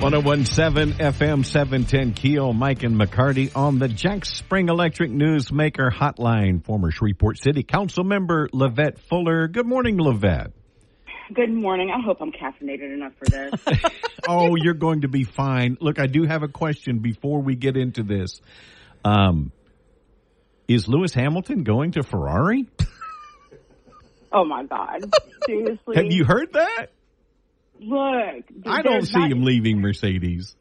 One zero one seven FM seven ten Keel, Mike and McCarty on the Jack Spring Electric Newsmaker Hotline. Former Shreveport City Council member LeVette Fuller. Good morning, LeVette. Good morning. I hope I'm caffeinated enough for this. oh, you're going to be fine. Look, I do have a question before we get into this. Um, is Lewis Hamilton going to Ferrari? oh my God! Seriously? Have you heard that? Look, I don't see not, him leaving Mercedes.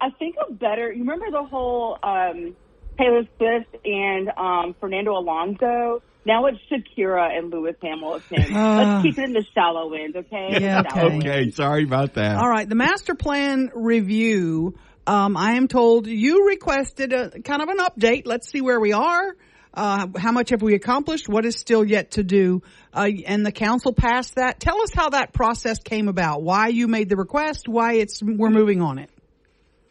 I think a better. You remember the whole um, Taylor Swift and um, Fernando Alonso? Now it's Shakira and Lewis Hamilton. Let's keep it in the shallow end, okay? Yeah, okay. okay. Sorry about that. All right. The master plan review. Um, I am told you requested a kind of an update. Let's see where we are. Uh, how much have we accomplished? What is still yet to do? Uh, and the council passed that. Tell us how that process came about. Why you made the request? Why it's we're moving on it.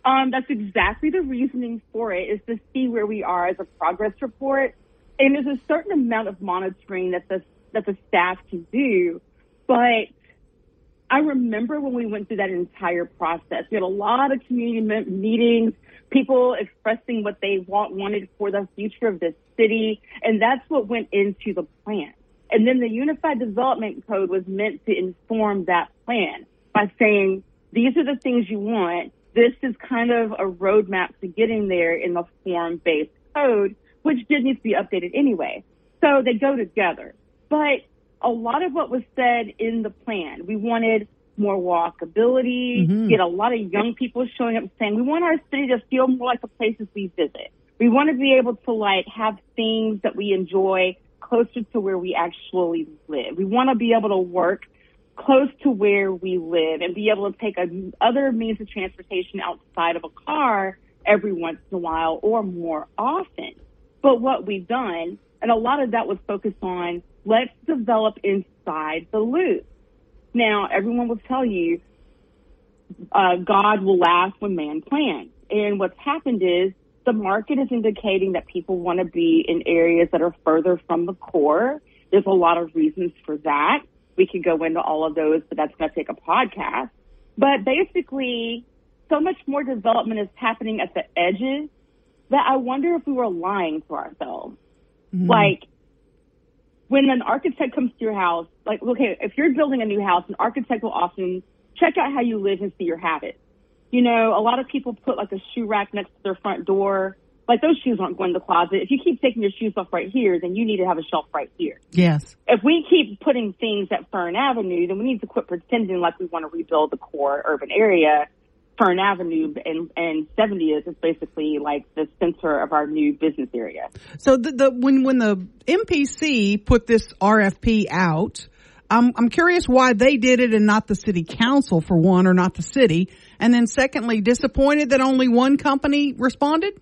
Um, that's exactly the reasoning for it is to see where we are as a progress report. And there's a certain amount of monitoring that the that the staff can do, but I remember when we went through that entire process. We had a lot of community meetings, people expressing what they want wanted for the future of this city, and that's what went into the plan. And then the Unified Development Code was meant to inform that plan by saying, these are the things you want. This is kind of a roadmap to getting there in the form-based code, which did need to be updated anyway. So they go together. But a lot of what was said in the plan, we wanted more walkability, mm-hmm. get a lot of young people showing up saying, we want our city to feel more like the places we visit. We want to be able to like have things that we enjoy closer to where we actually live. We want to be able to work close to where we live and be able to take a, other means of transportation outside of a car every once in a while or more often. But what we've done, and a lot of that was focused on let's develop inside the loop. Now, everyone will tell you uh, God will last when man plans. And what's happened is the market is indicating that people want to be in areas that are further from the core. There's a lot of reasons for that. We could go into all of those, but that's going to take a podcast. But basically, so much more development is happening at the edges that I wonder if we were lying to ourselves. Mm-hmm. Like, when an architect comes to your house, like, okay, if you're building a new house, an architect will often check out how you live and see your habits you know, a lot of people put like a shoe rack next to their front door. Like those shoes aren't going in the closet. If you keep taking your shoes off right here, then you need to have a shelf right here. Yes. If we keep putting things at Fern Avenue, then we need to quit pretending like we want to rebuild the core urban area. Fern Avenue and, and 70th is basically like the center of our new business area. So the, the when when the MPC put this RFP out, I'm I'm curious why they did it and not the city council for one, or not the city. And then secondly, disappointed that only one company responded?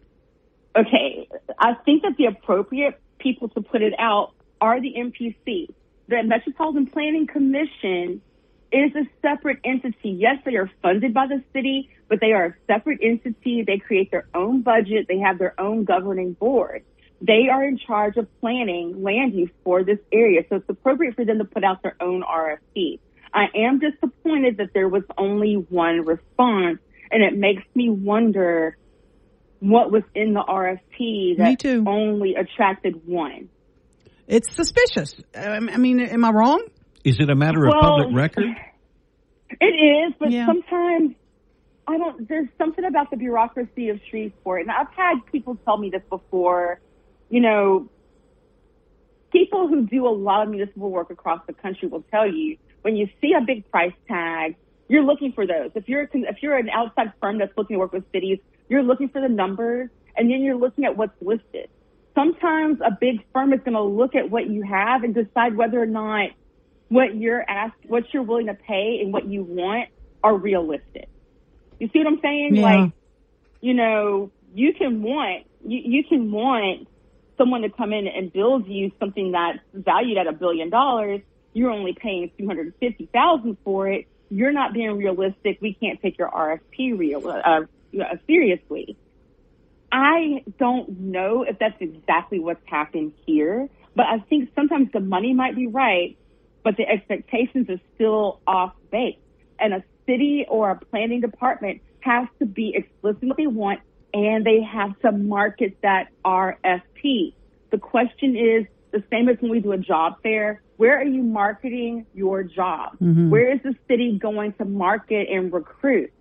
Okay. I think that the appropriate people to put it out are the MPC. The Metropolitan Planning Commission is a separate entity. Yes, they are funded by the city, but they are a separate entity. They create their own budget. They have their own governing board. They are in charge of planning land use for this area. So it's appropriate for them to put out their own RFP. I am disappointed that there was only one response, and it makes me wonder what was in the RFP that only attracted one. It's suspicious. I mean, am I wrong? Is it a matter of well, public record? It is, but yeah. sometimes I don't. There's something about the bureaucracy of Shreveport, and I've had people tell me this before. You know, people who do a lot of municipal work across the country will tell you when you see a big price tag, you're looking for those. If you're if you're an outside firm that's looking to work with cities, you're looking for the numbers, and then you're looking at what's listed. Sometimes a big firm is going to look at what you have and decide whether or not what you're asked, what you're willing to pay, and what you want are realistic. You see what I'm saying? Yeah. Like, you know, you can want you, you can want someone to come in and build you something that's valued at a billion dollars, you're only paying 250,000 for it. You're not being realistic. We can't take your RFP real, uh, uh, seriously. I don't know if that's exactly what's happened here, but I think sometimes the money might be right, but the expectations are still off base. And a city or a planning department has to be explicit what they want and they have to market that RFP. The question is the same as when we do a job fair. Where are you marketing your job? Mm-hmm. Where is the city going to market and recruit?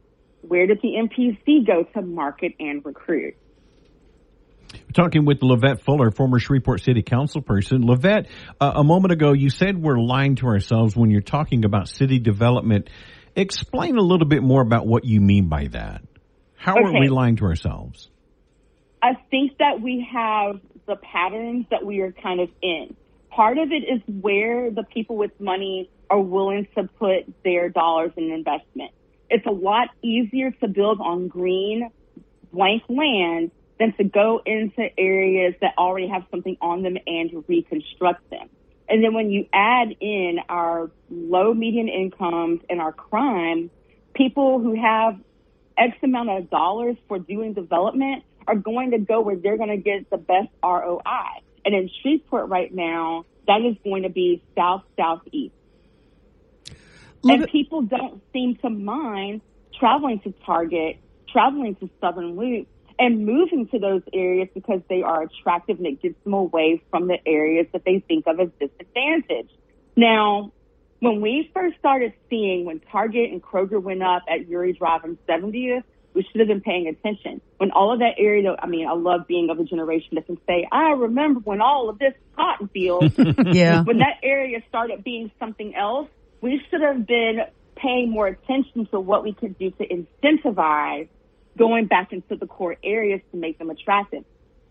Where did the MPC go to market and recruit? Talking with LeVette Fuller, former Shreveport City Council person. LeVette, uh, a moment ago, you said we're lying to ourselves when you're talking about city development. Explain a little bit more about what you mean by that. How okay. are we lying to ourselves? I think that we have the patterns that we are kind of in. Part of it is where the people with money are willing to put their dollars in investment. It's a lot easier to build on green, blank land than to go into areas that already have something on them and reconstruct them. And then when you add in our low median incomes and our crime, people who have X amount of dollars for doing development are going to go where they're going to get the best ROI. And in Shreveport right now, that is going to be south southeast. Love and it. people don't seem to mind traveling to Target, traveling to Southern Loop, and moving to those areas because they are attractive and it gets them away from the areas that they think of as disadvantaged. Now, when we first started seeing when Target and Kroger went up at Youree Drive and 70th, we should have been paying attention. When all of that area, I mean, I love being of a generation that can say, I remember when all of this cotton field, yeah. when that area started being something else, we should have been paying more attention to what we could do to incentivize going back into the core areas to make them attractive.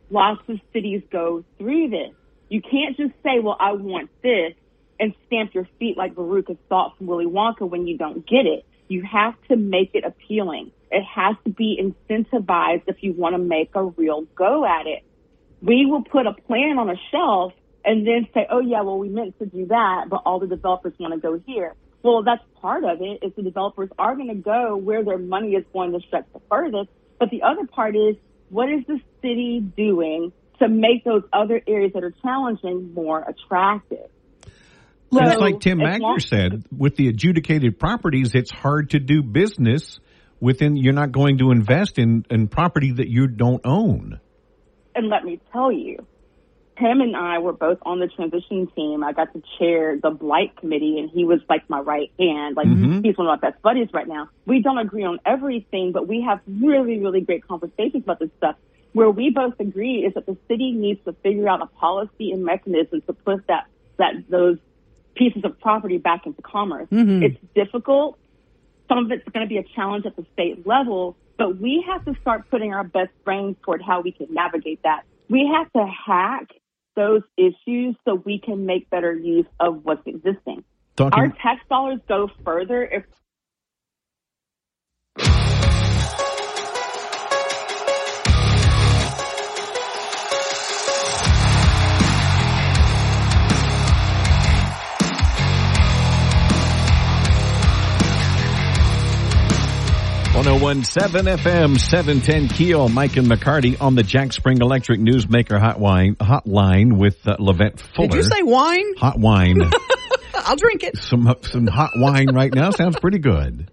Lots of cities go through this. You can't just say, well, I want this and stamp your feet like Veruca Salt from Willy Wonka when you don't get it. You have to make it appealing. It has to be incentivized if you want to make a real go at it. We will put a plan on a shelf and then say, oh yeah, well we meant to do that, but all the developers want to go here. Well, that's part of it is the developers are going to go where their money is going to stretch the furthest. But the other part is what is the city doing to make those other areas that are challenging more attractive? So, Just like Tim Magner said, with the adjudicated properties, it's hard to do business within, you're not going to invest in, in property that you don't own. And let me tell you, Tim and I were both on the transition team. I got to chair the blight committee and he was like my right hand. Like mm-hmm. he's one of my best buddies right now. We don't agree on everything, but we have really, really great conversations about this stuff. Where we both agree is that the city needs to figure out a policy and mechanism to put that, that those pieces of property back into commerce. Mm-hmm. It's difficult. Some of it's going to be a challenge at the state level, but we have to start putting our best brains toward how we can navigate that. We have to hack those issues so we can make better use of what's existing. Talking- Our tax dollars go further if One zero oh one seven FM 710 Keel, Mike and McCarty on the Jack Spring Electric Newsmaker Hotline, hotline with uh, LeVette Fuller. Did you say wine? Hot wine. I'll drink it. Some, some hot wine right now sounds pretty good.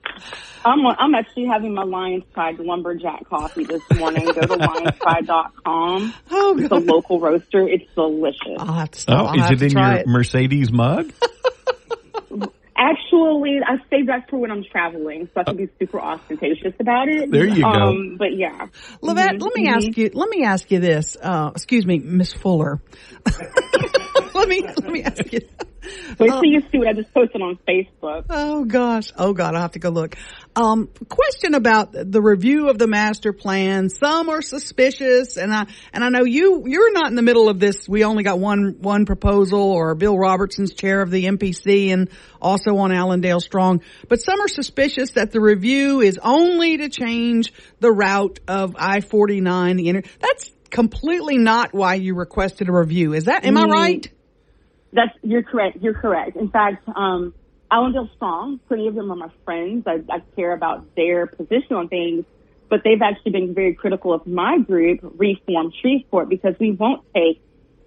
I'm, I'm actually having my Lions Pride Lumberjack coffee this morning. Go to lionspride.com. Oh, God. It's a local roaster. It's delicious. I'll have to stop. Oh, is it in your it. Mercedes mug? Actually, I save that for when I'm traveling, so I can be super ostentatious about it. There you um, go. But yeah, LeVette, mm-hmm. let me ask you. Let me ask you this. Uh, excuse me, Miss Fuller. let me let me ask you. Wait till you see what I just posted on Facebook. Oh gosh. Oh God, I'll have to go look. Um, question about the review of the master plan. Some are suspicious and I, and I know you, you're not in the middle of this. We only got one, one proposal or Bill Robertson's chair of the MPC and also on Allendale Strong, but some are suspicious that the review is only to change the route of I-49, the inter, that's, completely not why you requested a review. Is that, am I Mm. right? That's you're correct. You're correct. In fact, um, Allendale Strong, plenty of them are my friends. I, I care about their position on things, but they've actually been very critical of my group, Reform Shreveport, because we won't take,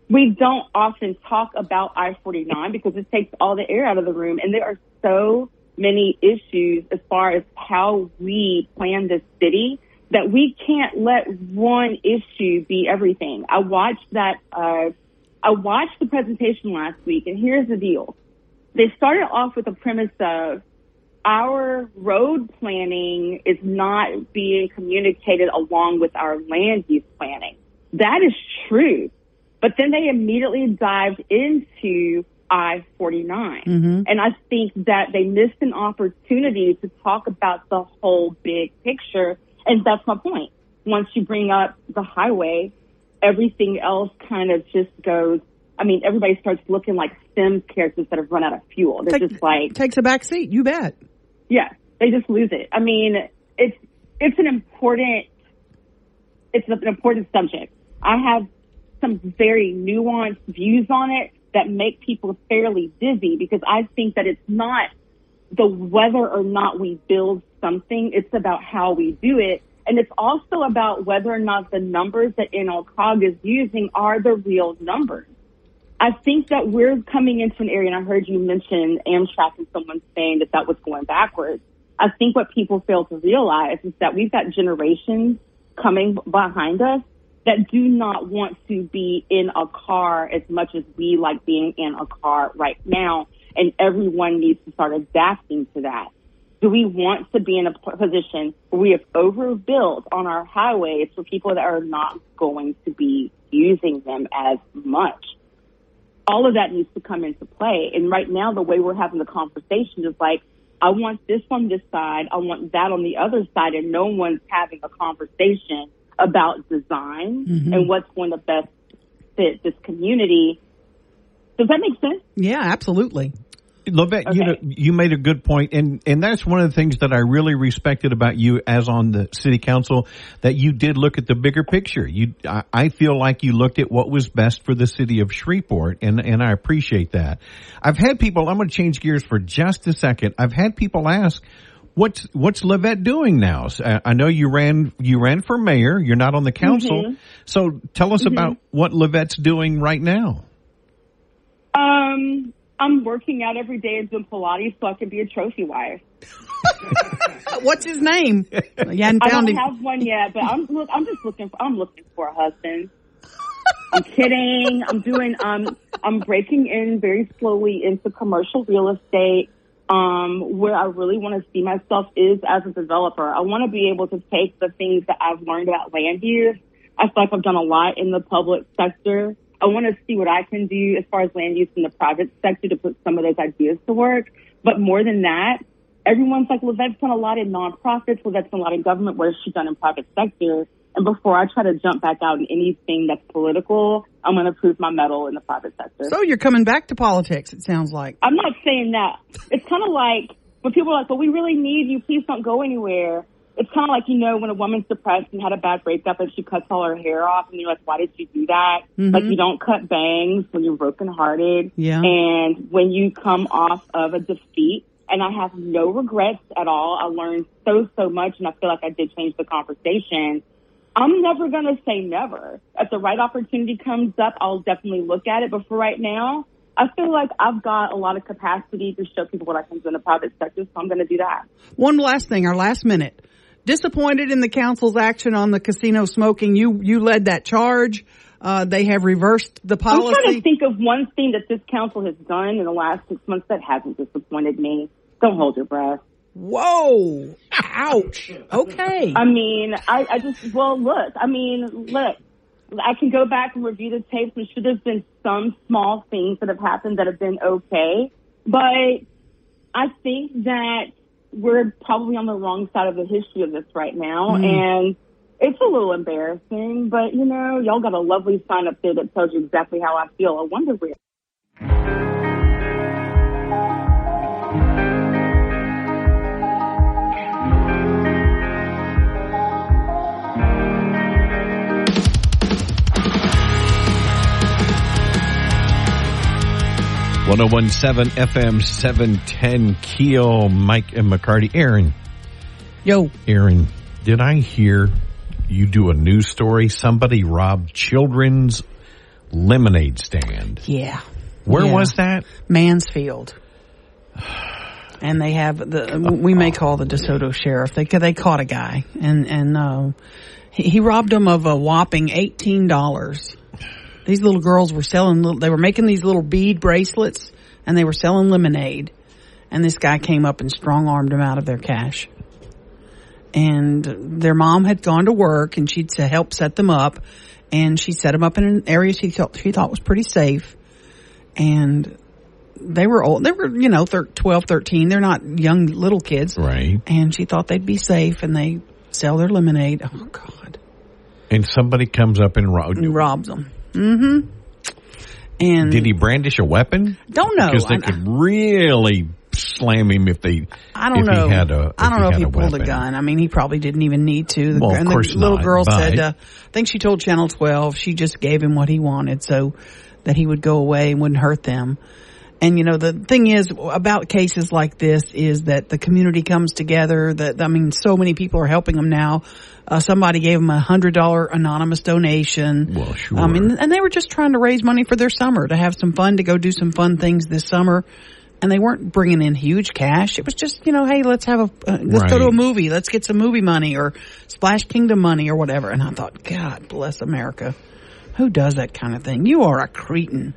we don't often talk about I-49 because it takes all the air out of the room. And there are so many issues as far as how we plan this city that we can't let one issue be everything. I watched that, uh, I watched the presentation last week and here's the deal. They started off with the premise of our road planning is not being communicated along with our land use planning. That is true. But then they immediately dived into I-49. Mm-hmm. And I think that they missed an opportunity to talk about the whole big picture. And that's my point. Once you bring up the highway, everything else kind of just goes. I mean, everybody starts looking like Sims characters that have run out of fuel. They're Take- just like, Takes a back seat. You bet. yeah, they just lose it. I mean, it's it's an important it's an important subject. I have some very nuanced views on it that make people fairly dizzy because I think that it's not the whether or not we build something, it's about how we do it. And it's also about whether or not the numbers that NLCOG is using are the real numbers. I think that we're coming into an area, and I heard you mention Amtrak and someone saying that that was going backwards. I think what people fail to realize is that we've got generations coming behind us that do not want to be in a car as much as we like being in a car right now. And everyone needs to start adapting to that. Do we want to be in a position where we have overbuilt on our highways for people that are not going to be using them as much? all of that needs to come into play. And right now, the way we're having the conversation is like, I want this on this side, I want that on the other side, and no one's having a conversation about design mm-hmm. and what's going to best fit this community. Does that make sense? Yeah, absolutely. LeVette, you know, you made a good point, and and that's one of the things that I really respected about you as on the city council that you did look at the bigger picture. You, I, I feel like you looked at what was best for the city of Shreveport, and and I appreciate that. I've had people. I'm going to change gears for just a second. I've had people ask. What's what's LeVette doing now? I know you ran you ran for mayor. You're not on the council, so tell us about what LeVette's doing right now. Um, I'm working out every day and doing Pilates so I can be a trophy wife. What's his name? You hadn't I don't him. have one yet, but I'm look. I'm just looking for. I'm looking for a husband. I'm kidding. I'm doing. Um, I'm breaking in very slowly into commercial real estate. Um, where I really want to see myself is as a developer. I want to be able to take the things that I've learned about land use. I feel like I've done a lot in the public sector. I want to see what I can do as far as land use in the private sector to put some of those ideas to work. But more than that, everyone's like, LeVette's done a lot in nonprofits. LeVette's done a lot in government. What has she done in private sector? And before I try to jump back out in anything that's political, I'm going to prove my mettle in the private sector. So you're coming back to politics, it sounds like. I'm not saying that. It's kind of like when people are like, "Well, we really need you. Please don't go anywhere." It's kind of like you know when a woman's depressed and had a bad breakup and she cuts all her hair off, and you're like, "Why did you do that?" Mm-hmm. Like you don't cut bangs when you're brokenhearted. Yeah. And when you come off of a defeat, and I have no regrets at all. I learned so so much, and I feel like I did change the conversation. I'm never going to say never. If the right opportunity comes up, I'll definitely look at it. But for right now, I feel like I've got a lot of capacity to show people what I can do in the private sector, so I'm going to do that. One last thing, our last minute. Disappointed in the council's action on the casino smoking. You you led that charge. Uh, they have reversed the policy. I'm trying to think of one thing that this council has done in the last six months that hasn't disappointed me. Don't hold your breath. Whoa! Ouch! Okay. I mean, I, I just, well, look, I mean, look, I can go back and review the tapes. I'm sure there's been some small things that have happened that have been okay, but I think that we're probably on the wrong side of the history of this right now, hmm. and it's a little embarrassing, but you know, y'all got a lovely sign up there that tells you exactly how I feel. I wonder where. 1017 FM 710 Keel, Mike and McCarty. Aaron, Yo, Aaron, did I hear you do a news story? Somebody robbed children's lemonade stand. yeah. Where Yeah. was that? Mansfield. And they have the, we may call the DeSoto sheriff. They, they caught a guy and, and, uh, he, he robbed them of a whopping $18. These little girls were selling, little, they were making these little bead bracelets and they were selling lemonade. And this guy came up and strong armed them out of their cash. And their mom had gone to work and she'd to help set them up. And she set them up in an area she thought, she thought was pretty safe. And they were old. They were, you know, thir- 12, 13. They're not young little kids. Right. And she thought they'd be safe and they sell their lemonade. Oh God. And somebody comes up and. And robs them. Mm-hmm. And Did he brandish a weapon? don't know. Because they could really slam him if they. I don't if know. He had a, I don't know if he a pulled weapon. a gun. I mean, he probably didn't even need to. The, Well, of and course the little not, girl said, uh, I think she told Channel 12 she just gave him what he wanted so that he would go away and wouldn't hurt them. And you know, the thing is about cases like this is that the community comes together that, I mean, so many people are helping them now. Uh, somebody gave them a hundred dollar anonymous donation. Well, sure. I mean, and they were just trying to raise money for their summer to have some fun, to go do some fun things this summer. And they weren't bringing in huge cash. It was just, you know, hey, let's have a, uh, let's go to a movie. Let's get some movie money or Splash Kingdom money or whatever. And I thought, God bless America. Who does that kind of thing? You are a cretin.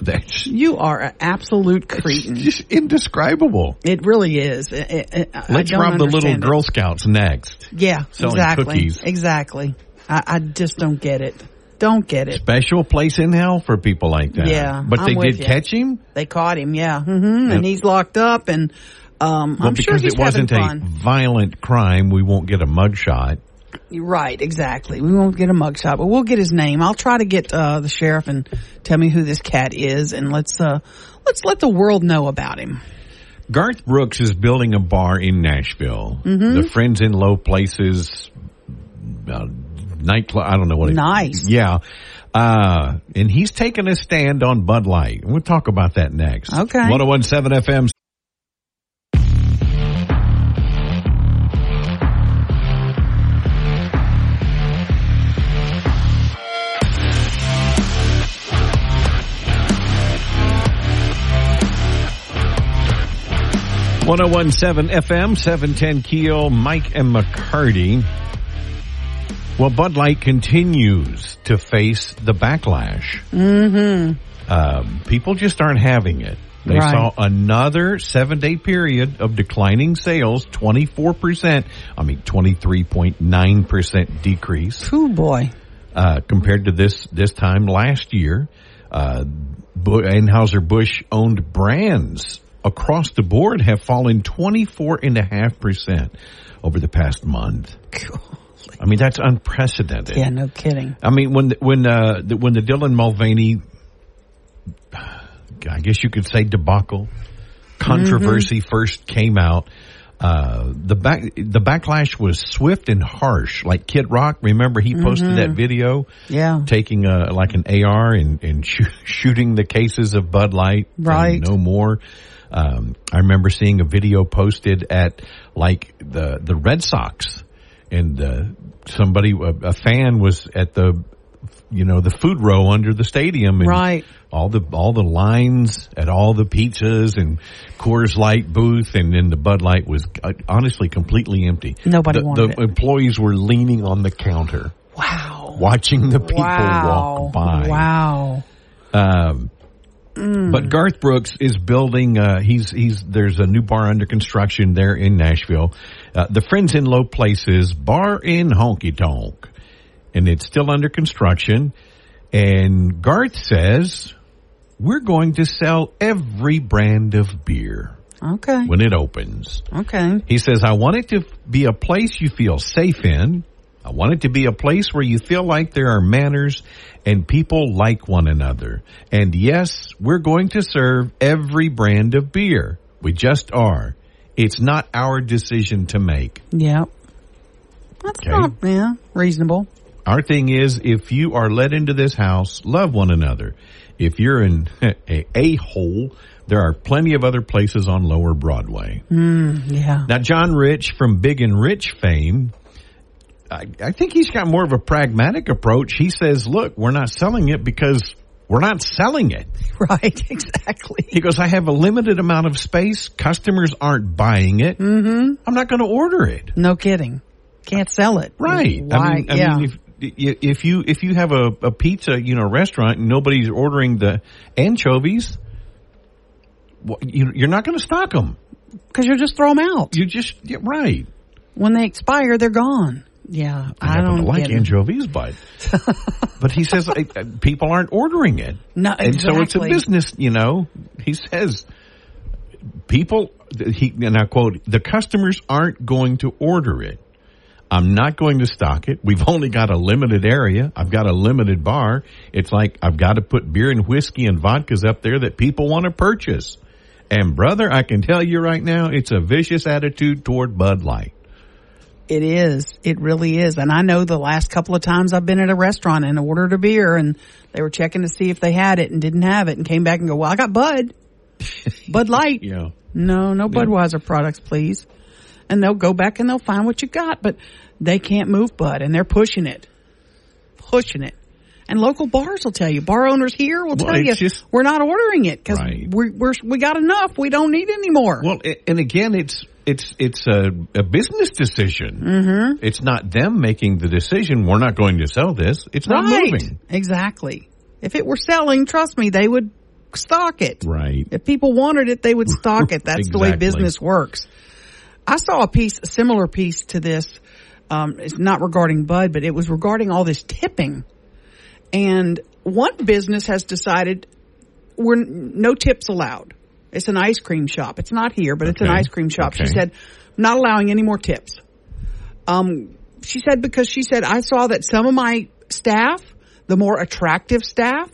That's You are an absolute cretin. just indescribable. It really is. It, it, Let's rob the little it. Girl Scouts next. Yeah, selling exactly. cookies. Exactly. I, I just don't get it. Don't get it. Special place in hell for people like that. Yeah, but I'm they did you. catch him. They caught him. Yeah, mm-hmm. And he's locked up. And um, Well, I'm sure because he's it wasn't a violent crime, we won't get a mugshot. Right, exactly. We won't get a mugshot, but we'll get his name. I'll try to get uh, the sheriff and tell me who this cat is, and let's uh, let's let the world know about him. Garth Brooks is building a bar in Nashville. Mm-hmm. The Friends in Low Places uh, nightclub. I don't know what. It, Nice. Yeah. Uh, and he's taking a stand on Bud Light. We'll talk about that next. Okay. 1017 FM. One zero one seven FM seven ten Keel Mike and McCarty. Well, Bud Light continues to face the backlash. Mm-hmm. Um, people just aren't having it. They Right. saw another seven day period of declining sales, 24%, I mean 23.9% decrease Oh boy. uh, compared to this this time last year. Uh, Bu- Anheuser-Busch owned brands across the board have fallen 24.5% over the past month. I mean, that's unprecedented. Yeah, no kidding. I mean, when the, when uh, the, when the Dylan Mulvaney, I guess you could say debacle, controversy first came out, uh, the back the backlash was swift and harsh. Like Kid Rock, remember he posted that video Yeah. taking a like an AR and and shoo- shooting the cases of Bud Light, Right. No more. Um, I remember seeing a video posted at like the the Red Sox, and uh, somebody a, a fan was at the you know the food row under the stadium, and Right. All the all the lines at all the pizzas and Coors Light booth, and then the Bud Light was uh, honestly completely empty. Nobody the, wanted the it. employees were leaning on the counter Wow. watching the people wow. walk by. Wow. Um, But Garth Brooks is building. Uh, he's he's there's a new bar under construction there in Nashville. Uh, the Friends in Low Places Bar in Honky Tonk, and it's still under construction. And Garth says we're going to sell every brand of beer Okay. when it opens. Okay. He says, I want it to be a place you feel safe in. I want it to be a place where you feel like there are manners and people like one another. And yes, we're going to serve every brand of beer. We just are. It's not our decision to make. Yeah. That's Okay. not, yeah, reasonable. Our thing is, if you are let into this house, love one another. if you're in a, a hole, there are plenty of other places on Lower Broadway. Mm, yeah. Now, John Rich from Big and Rich fame, I, I think he's got more of a pragmatic approach. He says, look, we're not selling it because we're not selling it. Right. Exactly. He goes, I have a limited amount of space. Customers aren't buying it. Mm-hmm. I'm not going to order it. No kidding. Can't sell it. Right. Why? I mean, I yeah. mean, if, if you if you have a, a pizza, you know, restaurant and nobody's ordering the anchovies, you, you're not going to stock them. Because you just throw them out. You just yeah, right. When they expire, they're gone. Yeah. I, happen don't like anchovies, but but he says uh, uh, people aren't ordering it. No, and so it's a business. You know, he says people. He and I quote: "The customers aren't going to order it. I'm not going to stock it. We've only got a limited area. I've got a limited bar. It's like I've got to put beer and whiskey and vodkas up there that people want to purchase." And brother, I can tell you right now, it's a vicious attitude toward Bud Light. It is. It really is. And I know the last couple of times I've been at a restaurant and ordered a beer and they were checking to see if they had it and didn't have it and came back and go, well, I got Bud. Bud Light. Yeah. No, no Budweiser products, please. And they'll go back and they'll find what you got, but they can't move Bud and they're pushing it. Pushing it. And local bars will tell you. Bar owners here will Well, tell you just- we're not ordering it because Right. we're, we're we got enough. We don't need any more. Well, and again, it's it's it's a, a business decision. Mm-hmm. It's not them making the decision. We're not going to sell this. It's not right. moving. Exactly. If it were selling, trust me, they would stock it. Right. If people wanted it, they would stock it. That's the way business works. I saw a piece, a similar piece to this. Um, it's not regarding Bud, but it was regarding all this tipping. And one business has decided we're no tips allowed. It's an ice cream shop. It's not here, but it's an ice cream shop. She said, not allowing any more tips. Um, she said because she said I saw that some of my staff, the more attractive staff,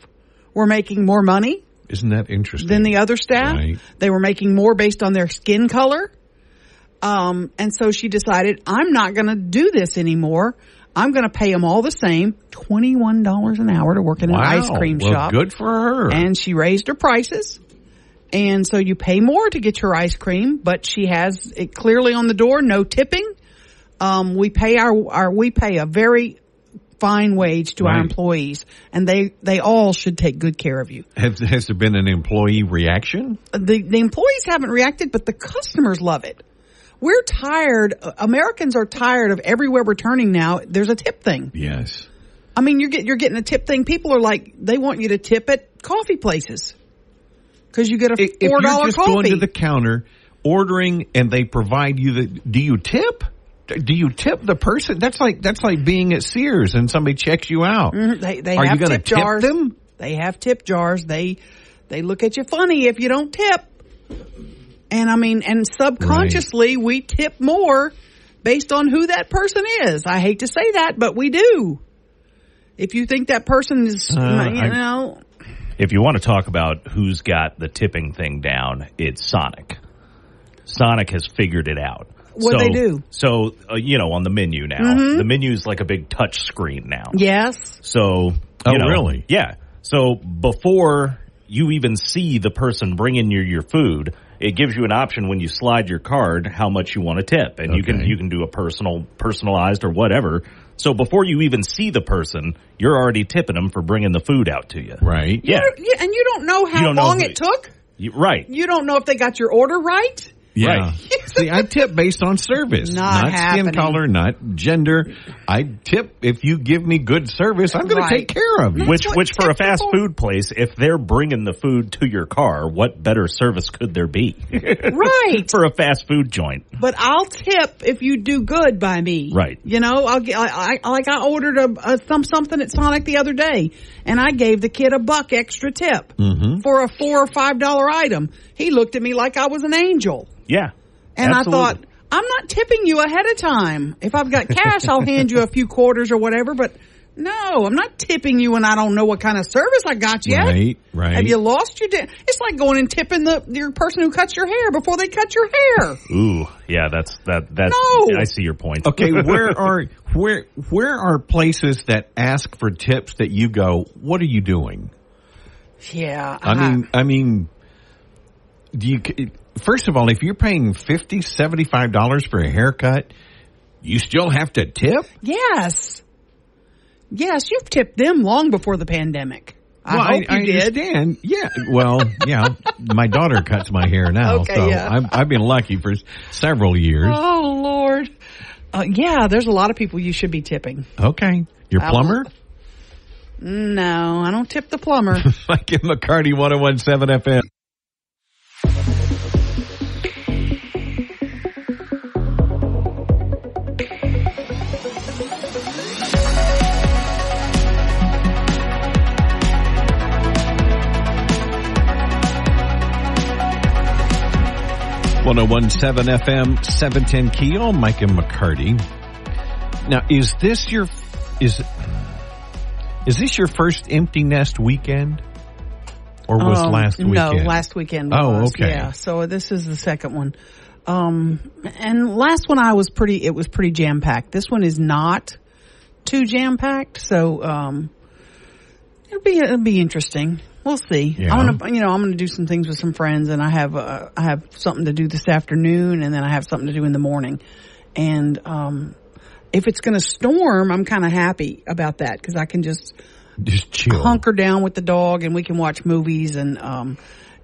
were making more money Isn't that interesting? than the other staff. Right. They were making more based on their skin color. Um, and so she decided, I'm not going to do this anymore. I'm going to pay them all the same, $21 an hour to work in wow. an ice cream well, shop. Good for her. And she raised her prices. And so you pay more to get your ice cream, but she has it clearly on the door, no tipping. Um, we pay our, our, we pay a very fine wage to our employees and they, they all should take good care of you. has, has there been an employee reaction? the the employees haven't reacted, but the customers love it. We're tired. uh, Americans are tired of everywhere we're turning now. There's a tip thing. Yes. I mean, you're get, you're getting a tip thing. People are like, they want you to tip at coffee places because you get a If if four you're dollar just going to the counter, ordering, and they provide you the, do you tip? Do you tip the person? That's like that's like being at Sears and somebody checks you out. Mhm, they they Are you have gonna tip jars. them? They have tip jars. They they look at you funny if you don't tip. And I mean, and subconsciously we tip more based on who that person is. I hate to say that, but we do. If you think that person is, Uh, you I- know, If you want to talk about who's got the tipping thing down, it's Sonic. Sonic has figured it out. What'd so, they do? So, uh, you know, on the menu now, Mm-hmm. the menu is like a big touch screen now. yes, So, you Oh, know, really? Yeah. So before you even see the person bringing you your food, it gives you an option when you slide your card how much you want to tip, and you can you can do a personal, personalized or whatever. So before you even see the person, you're already tipping them for bringing the food out to you. Right. Yeah. You- you- and you don't know how don't know long who- it took. You- right. You don't know if they got your order right. Yeah. Right. See, I tip based on service, Not skin color, not gender. I tip if you give me good service. I'm going Right. to take care of you. Which, which for a fast people- food place, if they're bringing the food to your car, what better service could there be Right. for a fast food joint? But I'll tip if you do good by me. Right. You know, I'll get, I, I, like I ordered a, a some something at Sonic the other day and I gave the kid a buck extra tip Mm-hmm. for a four or five dollar item. He looked at me like I was an angel. Yeah. And Absolutely. I thought, I'm not tipping you ahead of time. If I've got cash, I'll hand you a few quarters or whatever, but no, I'm not tipping you when I don't know what kind of service I got yet. Right, right. Have you lost your day? It's like going and tipping the your person who cuts your hair before they cut your hair. Ooh, yeah, that's that. That's No. I see your point. Okay, where are where where are places that ask for tips that you go? What are you doing? Yeah. I mean, I mean, do you? First of all, if you're paying fifty, seventy-five dollars for a haircut, you still have to tip. yes. Yes, you've tipped them long before the pandemic. I well, hope I, you did. understand. Yeah. Well, yeah. My daughter cuts my hair now, Okay, so yeah. I've, I've been lucky for several years. Oh Lord. Uh, yeah, there's a lot of people you should be tipping. Okay. Your I plumber, No, I don't tip the plumber. Mike and McCarty, one zero one seven FM. One zero one seven FM seven ten Keel, Mike and McCarty. Now, is this your is is this your first empty nest weekend, or was Um, last weekend? No, last weekend. Oh, was, okay. Yeah, so this is the second one. Um, and last one I was pretty. It was pretty jam packed. This one is not too jam packed. So um, it'll be it'll be interesting. We'll see. Yeah. I'm gonna you know I'm gonna do some things with some friends, and I have uh, I have something to do this afternoon, and then I have something to do in the morning, and um. If it's going to storm, I'm kind of happy about that because I can just Just chill. hunker down with the dog and we can watch movies and um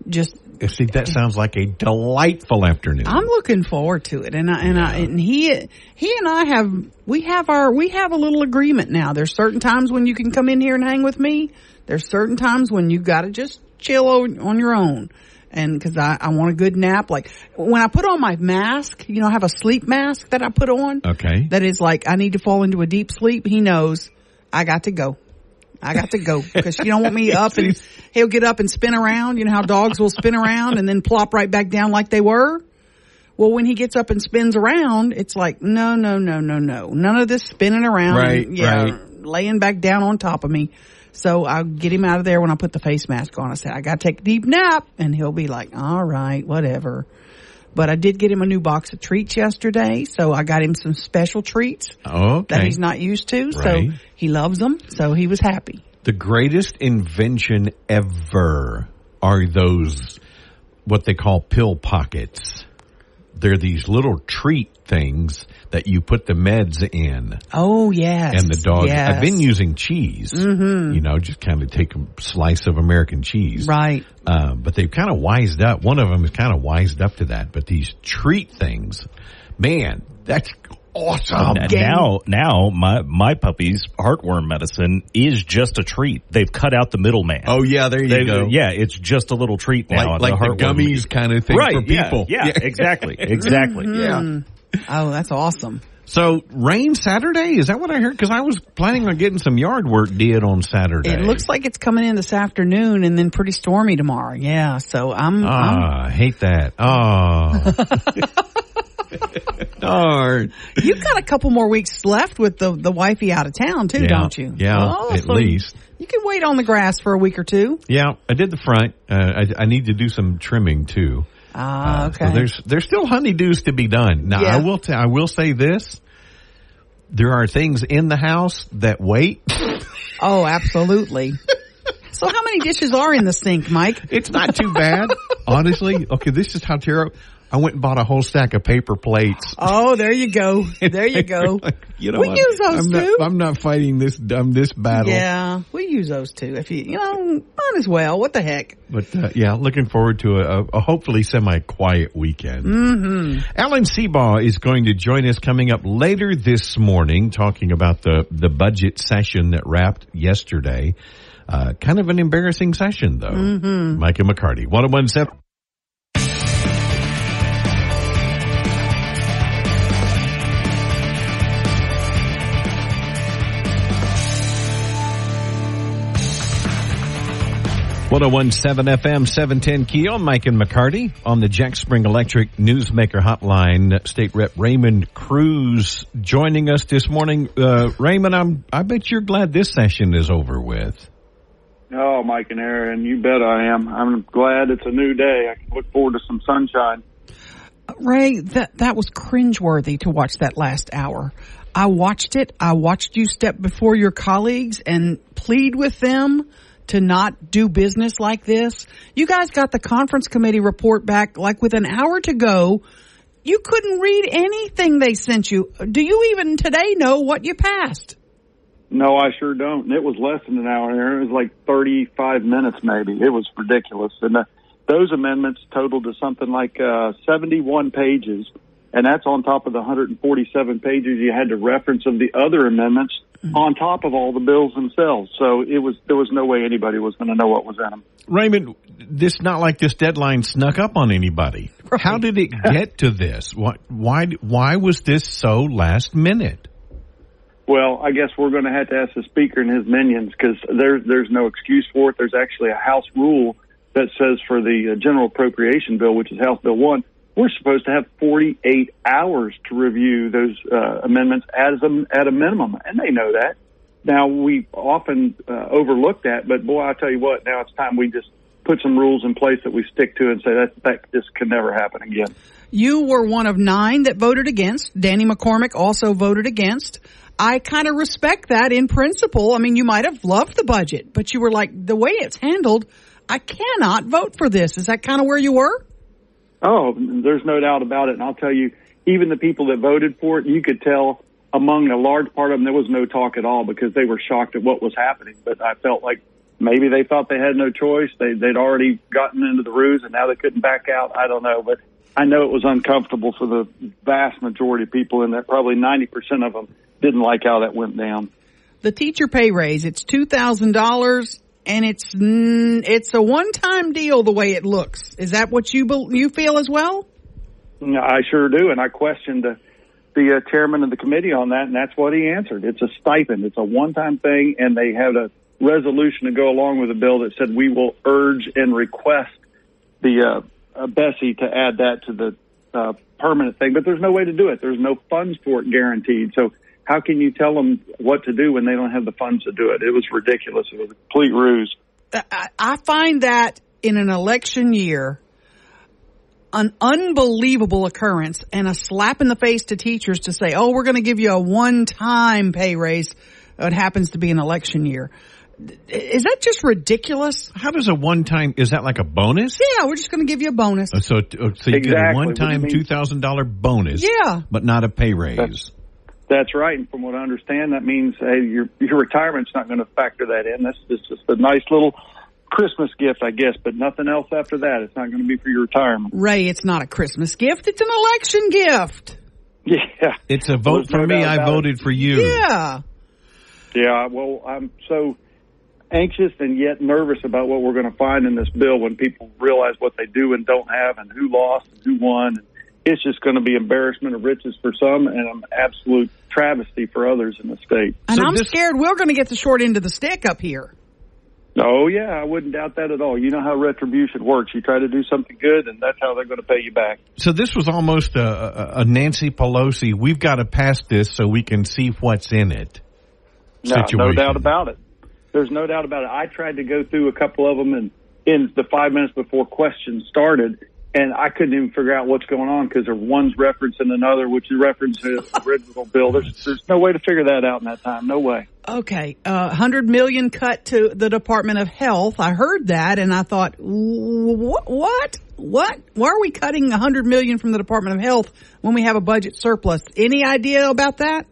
just See, that sounds like a delightful afternoon. I'm looking forward to it and I, and I and he he and I have we have our we have a little agreement now. There's certain times when you can come in here and hang with me. There's certain times when you got to just chill on, on your own. And cause I, I want a good nap. Like when I put on my mask, you know, I have a sleep mask that I put on. okay. That is like, I need to fall into a deep sleep. He knows I got to go. I got to go because you don't want me up and he'll get up and spin around. You know how dogs will spin around and then plop right back down like they were? Well, when he gets up and spins around, it's like, no, no, no, no, no. None of this spinning around. Right, yeah, right. Laying back down on top of me. So I'll get him out of there when I put the face mask on. I said, I got to take a deep nap. And he'll be like, all right, whatever. But I did get him a new box of treats yesterday. So I got him some special treats Okay. that he's not used to. Right. So he loves them. So he was happy. the greatest invention ever are those what they call pill pockets. They're these little treat things that you put the meds in. Oh, yes. and the dog. Yes. I've been using cheese. Mm-hmm. You know, just kind of take a slice of American cheese. Right. Uh, but they've kind of wised up. One of them is kind of wised up to that. But these treat things, man, that's awesome. And game. now, now my my puppy's heartworm medicine is just a treat. They've cut out the middleman. Oh yeah, there you They- go. Yeah, it's just a little treat now. like, like the, heartworm- gummies kind of thing right? for people. Yeah, yeah, exactly, exactly. Yeah. Oh, that's awesome. So rain Saturday is that what I heard? Because I was planning on getting some yard work did on Saturday. It looks like it's coming in this afternoon and then pretty stormy tomorrow. Yeah. So I'm, Ah, I hate that. Oh. Darn. you've got a couple more weeks left with the, the wifey out of town too, Yeah. don't you? Yeah, Oh, at least. You can wait on the grass for a week or two. Yeah, I did the front. Uh, I, I need to do some trimming too. Ah, Uh, okay. So there's there's still honeydews to be done. Now Yeah. I will t- I will say this: there are things in the house that wait. oh, absolutely. so how many dishes are in the sink, Mike? It's not too bad, honestly. Okay, this is how terrible. I went and bought a whole stack of paper plates. Oh, there you go. There you go. you know, We I'm- use those I'm too. Not, I'm not fighting this um, this battle. Yeah, we use those too. If you, you know, might as well. What the heck? But uh, yeah, looking forward to a, a hopefully semi-quiet weekend. Mm-hmm. Alan Seabaugh is going to join us coming up later this morning, talking about the the budget session that wrapped yesterday. Uh, kind of an embarrassing session, though. Mm-hmm. Mike and McCarty, one oh one seven. One oh one seven FM seven ten Keel, Mike and McCarty on the Jack Spring Electric Newsmaker Hotline. State Rep Raymond Crews joining us this morning. Uh, Raymond, I'm I bet you're glad this session is over with. Oh, Mike and Aaron, you bet I am. I'm glad it's a new day. I can look forward to some sunshine. Ray, that that was cringeworthy to watch that last hour. I watched it. I watched you step before your colleagues and plead with them to not do business like this? You guys got the conference committee report back like with an hour to go. You couldn't read anything they sent you. Do you even today know what you passed? No, I sure don't. And it was less than an hour. It was like 35 minutes maybe. It was ridiculous. And uh, those amendments totaled to something like uh, 71 pages. And that's on top of the 147 pages you had to reference of the other amendments mm-hmm. on top of all the bills themselves. So it was there was no way anybody was going to know what was in them. Raymond, this not like this deadline snuck up on anybody. Right. How did it get to this? Why why why was this so last minute? Well, I guess we're going to have to ask the speaker and his minions because there's there's no excuse for it. There's actually a House rule that says for the uh, general appropriation bill, which is House Bill One, we're supposed to have 48 hours to review those uh, amendments as a, at a minimum, and they know that. Now we often uh, overlook that, but boy, I tell you what, now it's time we just put some rules in place that we stick to and say that that just can never happen again. You were one of nine that voted against. Danny McCormick also voted against. I kind of respect that in principle. I mean, you might have loved the budget, but you were like, the way it's handled, I cannot vote for this. Is that kind of where you were? Oh, there's no doubt about it. And I'll tell you, even the people that voted for it, you could tell among a large part of them, there was no talk at all because they were shocked at what was happening. But I felt like maybe they thought they had no choice. They, they'd already gotten into the ruse and now they couldn't back out. I don't know. But I know it was uncomfortable for the vast majority of people in that probably 90% of them didn't like how that went down. The teacher pay raise, it's $2,000 and it's, it's a one-time deal the way it looks. Is that what you, you feel as well? I sure do. And I questioned the, the uh, chairman of the committee on that and that's what he answered. It's a stipend. It's a one-time thing and they had a resolution to go along with the bill that said we will urge and request the, uh, uh, BESE to add that to the uh, permanent thing, but there's no way to do it. There's no funds for it guaranteed. So how can you tell them what to do when they don't have the funds to do it? It was ridiculous. It was a complete ruse. I find that in an election year, an unbelievable occurrence and a slap in the face to teachers to say, oh, we're going to give you a one-time pay raise. It happens to be an election year. Is that just ridiculous? How does a one-time, is that like a bonus? Yeah, we're just going to give you a bonus. Uh, so, uh, so you exactly. get a one-time $2,000 bonus. Yeah. But not a pay raise. That's, that's right. And from what I understand, that means hey, your your retirement's not going to factor that in. That's just, just a nice little Christmas gift, I guess, but nothing else after that. It's not going to be for your retirement. Ray, it's not a Christmas gift. It's an election gift. Yeah. It's a vote for no me. I voted it. for you. Yeah. Yeah. Well, I'm so anxious and yet nervous about what we're going to find in this bill when people realize what they do and don't have and who lost and who won. It's just going to be embarrassment of riches for some and an absolute travesty for others in the state. And so I'm this, scared we're going to get the short end of the stick up here. Oh yeah, I wouldn't doubt that at all. You know how retribution works. You try to do something good, and that's how they're going to pay you back. So this was almost a, a Nancy Pelosi. We've got to pass this so we can see what's in it. No, no doubt about it. There's no doubt about it. I tried to go through a couple of them, and in the five minutes before questions started, and I couldn't even figure out what's going on because one's referencing another, which is referencing the original bill. There's, there's no way to figure that out in that time. No way. Okay, uh, hundred million cut to the Department of Health. I heard that, and I thought, what? What? What? Why are we cutting a hundred million from the Department of Health when we have a budget surplus? Any idea about that?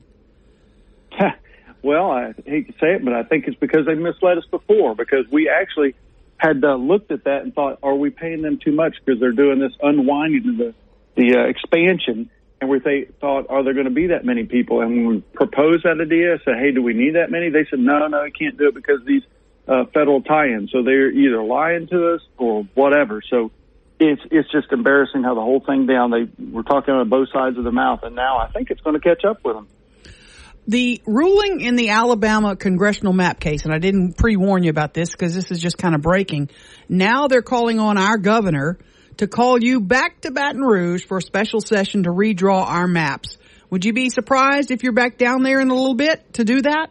well, I hate to say it, but I think it's because they misled us before. Because we actually had uh, looked at that and thought, are we paying them too much because they're doing this unwinding of the the uh, expansion? And we th- thought, are there going to be that many people? And we proposed that idea, said, hey, do we need that many? They said, no, no, you can't do it because these uh, federal tie-ins. So they're either lying to us or whatever. So it's it's just embarrassing how the whole thing down. They were talking on both sides of the mouth, and now I think it's going to catch up with them the ruling in the Alabama congressional map case, and I didn't pre-warn you about this because this is just kind of breaking. Now they're calling on our governor to call you back to Baton Rouge for a special session to redraw our maps. Would you be surprised if you're back down there in a little bit to do that?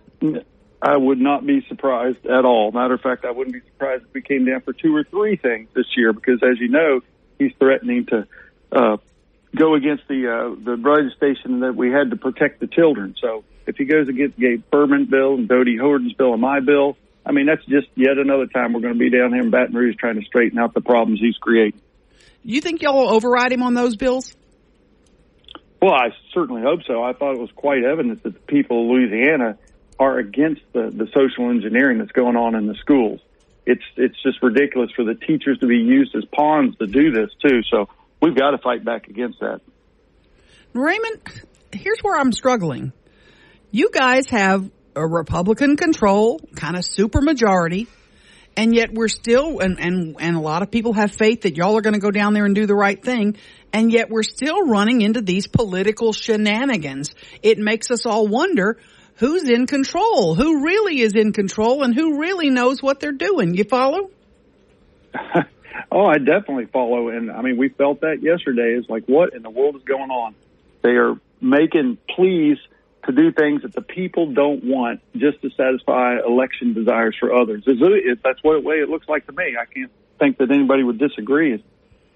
I would not be surprised at all. Matter of fact, I wouldn't be surprised if we came down for two or three things this year because, as you know, he's threatening to uh, go against the uh, the legislation that we had to protect the children. So if he goes against Gabe Firment's bill and Dodie Horton's bill and my bill, I mean, that's just yet another time we're going to be down here in Baton Rouge trying to straighten out the problems he's creating. You think y'all will override him on those bills? Well, I certainly hope so. I thought it was quite evident that the people of Louisiana are against the, the social engineering that's going on in the schools. It's it's just ridiculous for the teachers to be used as pawns to do this too. So we've got to fight back against that. Raymond, here's where I'm struggling. You guys have a Republican control, kind of super majority, and yet we're still, and, and, and a lot of people have faith that y'all are going to go down there and do the right thing, and yet we're still running into these political shenanigans. It makes us all wonder who's in control, who really is in control, and who really knows what they're doing. You follow? oh, I definitely follow. And I mean, we felt that yesterday. It's like, what in the world is going on? They are making pleas to do things that the people don't want just to satisfy election desires for others. That's what way it looks like to me. I can't think that anybody would disagree.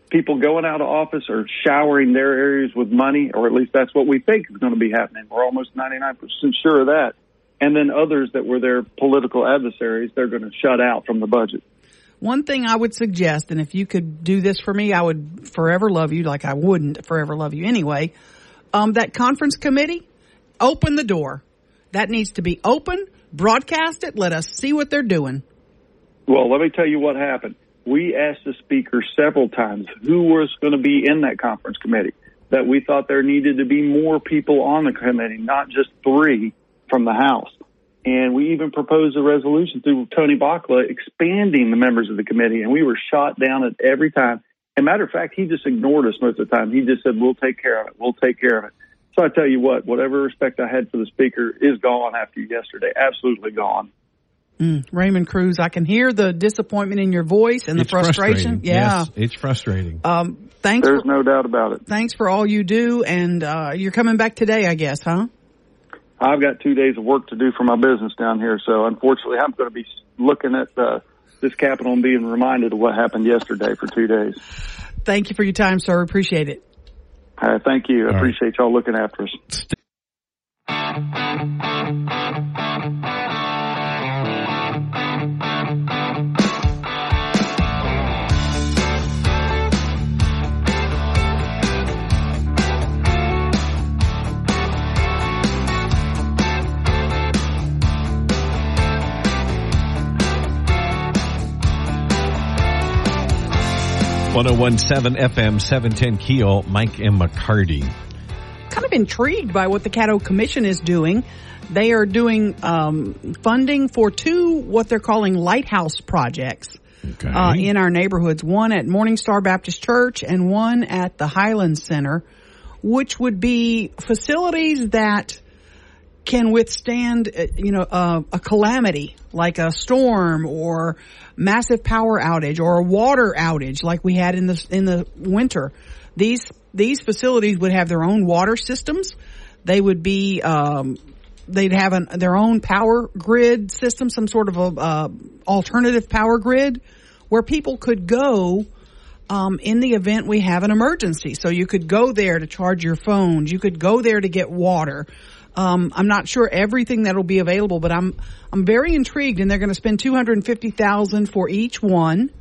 People going out of office are showering their areas with money, or at least that's what we think is going to be happening. We're almost 99% sure of that. And then others that were their political adversaries, they're going to shut out from the budget. One thing I would suggest, and if you could do this for me, I would forever love you, like I wouldn't forever love you anyway. Um, that conference committee, open the door. That needs to be open, broadcast it, let us see what they're doing. Well, let me tell you what happened. We asked the speaker several times who was going to be in that conference committee, that we thought there needed to be more people on the committee, not just three from the House. And we even proposed a resolution through Tony Bacala expanding the members of the committee, and we were shot down at every time. As a matter of fact, he just ignored us most of the time. He just said, We'll take care of it. We'll take care of it. So I tell you what, whatever respect I had for the speaker is gone after yesterday. Absolutely gone. Mm, Raymond Crews, I can hear the disappointment in your voice and the it's frustration. Yeah, yes, it's frustrating. Um, thanks. There's for, no doubt about it. Thanks for all you do, and uh, you're coming back today, I guess, huh? I've got two days of work to do for my business down here, so unfortunately, I'm going to be looking at uh, this capital and being reminded of what happened yesterday for two days. Thank you for your time, sir. Appreciate it. Uh, thank you. I appreciate right. y'all looking after us. 1017 FM 710 Keel, Mike and McCarty. Kind of intrigued by what the Caddo Commission is doing. They are doing um, funding for two what they're calling lighthouse projects okay. uh, in our neighborhoods. One at Morning Star Baptist Church and one at the Highland Center, which would be facilities that can withstand, uh, you know, uh, a calamity like a storm or massive power outage or a water outage like we had in the in the winter. These these facilities would have their own water systems. They would be um, they'd have an, their own power grid system, some sort of a uh, alternative power grid where people could go um, in the event we have an emergency. So you could go there to charge your phones. You could go there to get water. Um, I'm not sure everything that'll be available, but I'm I'm very intrigued, and they're going to spend two hundred fifty thousand for each one,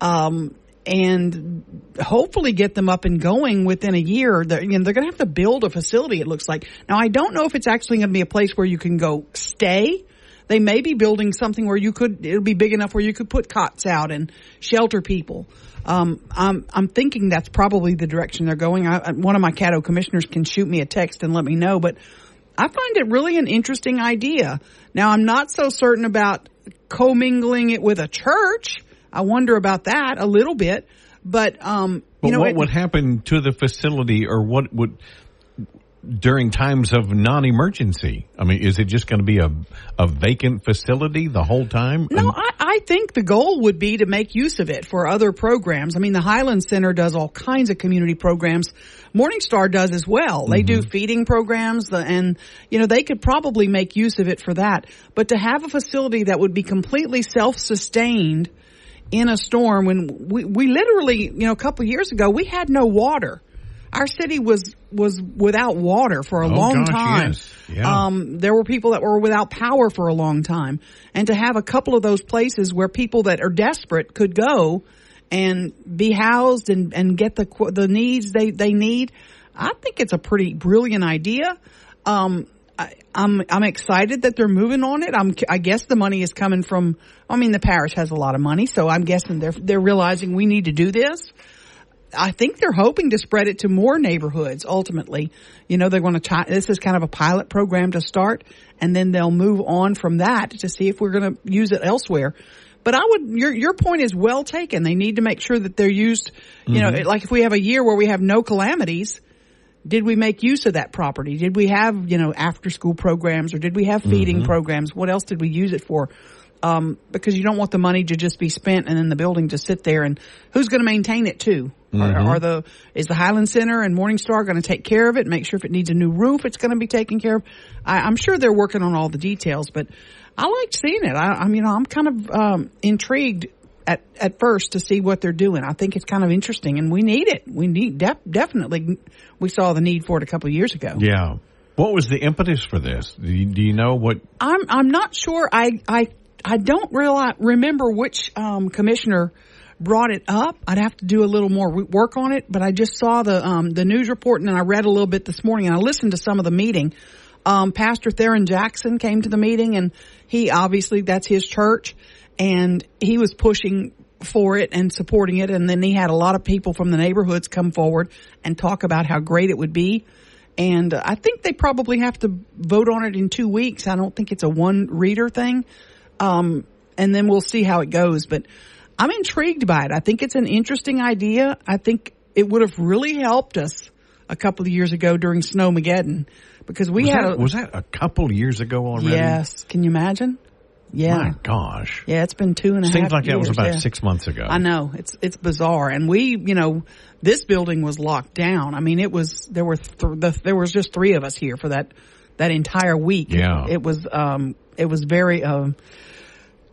um, and hopefully get them up and going within a year. They're, you know, they're going to have to build a facility. It looks like now. I don't know if it's actually going to be a place where you can go stay. They may be building something where you could. It'll be big enough where you could put cots out and shelter people. Um, I'm, I'm thinking that's probably the direction they're going. I, one of my Caddo commissioners can shoot me a text and let me know, but I find it really an interesting idea. Now, I'm not so certain about commingling it with a church. I wonder about that a little bit, but um, but you know, what it, would happen to the facility, or what would during times of non-emergency? I mean, is it just going to be a a vacant facility the whole time? No, I, I think the goal would be to make use of it for other programs. I mean, the Highland Center does all kinds of community programs. Morningstar does as well. They mm-hmm. do feeding programs, and you know they could probably make use of it for that. But to have a facility that would be completely self-sustained in a storm when we, we literally, you know, a couple years ago we had no water our city was was without water for a Oh, long gosh, time. yes. Yeah. Um, there were people that were without power for a long time, and to have a couple of those places where people that are desperate could go and be housed and and get the the needs they they need, I think it's a pretty brilliant idea. Um, I, I'm I'm excited that they're moving on it. I'm I guess the money is coming from. I mean, the parish has a lot of money, so I'm guessing they're they're realizing we need to do this. I think they're hoping to spread it to more neighborhoods ultimately. You know, they're going to try, this is kind of a pilot program to start and then they'll move on from that to see if we're going to use it elsewhere. But I would, your, your point is well taken. They need to make sure that they're used, you know, like if we have a year where we have no calamities, did we make use of that property? Did we have, you know, after school programs or did we have feeding programs? What else did we use it for? Um, because you don't want the money to just be spent and then the building to sit there and who's going to maintain it too? Are, are the, is the Highland Center and Morningstar going to take care of it? Make sure if it needs a new roof, it's going to be taken care of. I, I'm sure they're working on all the details, but I liked seeing it. I, I mean, I'm kind of, um, intrigued at, at first to see what they're doing. I think it's kind of interesting and we need it. We need def- definitely, we saw the need for it a couple of years ago. Yeah. What was the impetus for this? Do you, do you know what? I'm I'm not sure. I I I don't realize remember which um, commissioner brought it up. I'd have to do a little more work on it. But I just saw the um, the news report and then I read a little bit this morning and I listened to some of the meeting. Um, Pastor Theron Jackson came to the meeting and he obviously that's his church and he was pushing for it and supporting it. And then he had a lot of people from the neighborhoods come forward and talk about how great it would be. And uh, I think they probably have to vote on it in two weeks. I don't think it's a one reader thing. Um, and then we'll see how it goes. But I'm intrigued by it. I think it's an interesting idea. I think it would have really helped us a couple of years ago during Snowmageddon because we Was had that, a was that a couple years ago already? yes. Can you imagine? Yeah, My gosh. yeah. It's been two and a half. Seems like that was about yeah. six months ago. I know it's it's bizarre, and we, you know, this building was locked down. I mean, it was there were th- the, there was just three of us here for that that entire week. Yeah. it, was um it was very um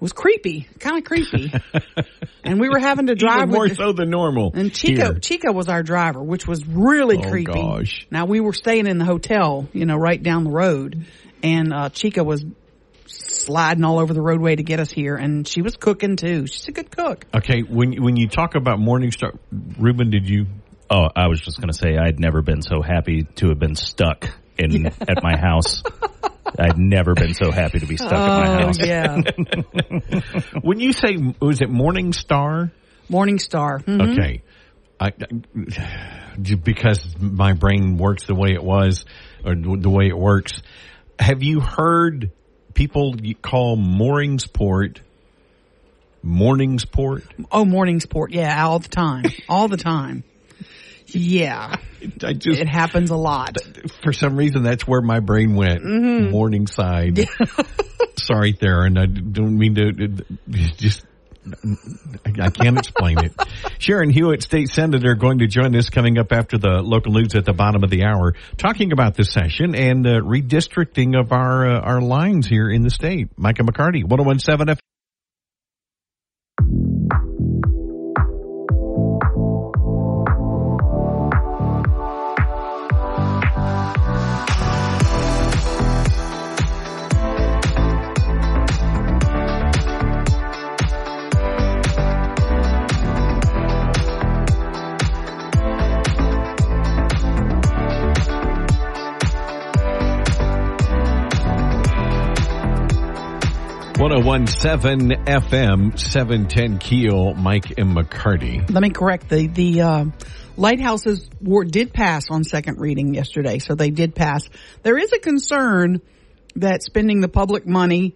was creepy, kind of creepy, and we were having to drive Even more with. so than normal. and Chico, here. Chico was our driver, which was really Oh, creepy. gosh. Now we were staying in the hotel, you know, right down the road, and uh, Chica was sliding all over the roadway to get us here, and she was cooking too. She's a good cook. Okay, when when you talk about Morningstar, Ruben, did you? Oh, I was just going to say I'd never been so happy to have been stuck in at my house. I'd never been so happy to be stuck at my Oh house. yeah, When you say was it Morning Star? Morning Star. Mhm. Okay, I, I- because my brain works the way it was or the way it works. Have you heard people call Mooringsport Morningsport? Oh, Morningsport. Yeah, all the time, all the time. Yeah, I just it happens a lot. for some reason that's where my brain went. Mm-hmm. Morningside. Sorry, Theron. I don't mean to. Just I can't explain it. Sharon Hewitt, state senator, going to join us coming up after the local news at the bottom of the hour, talking about this session and uh, redistricting of our uh, our lines here in the state. Mike and McCarty, 1017 F. One zero one seven FM seven ten Keel. Mike and McCarty. Let me correct the the uh, lighthouses were did pass on second reading yesterday, so they did pass. There is a concern that spending the public money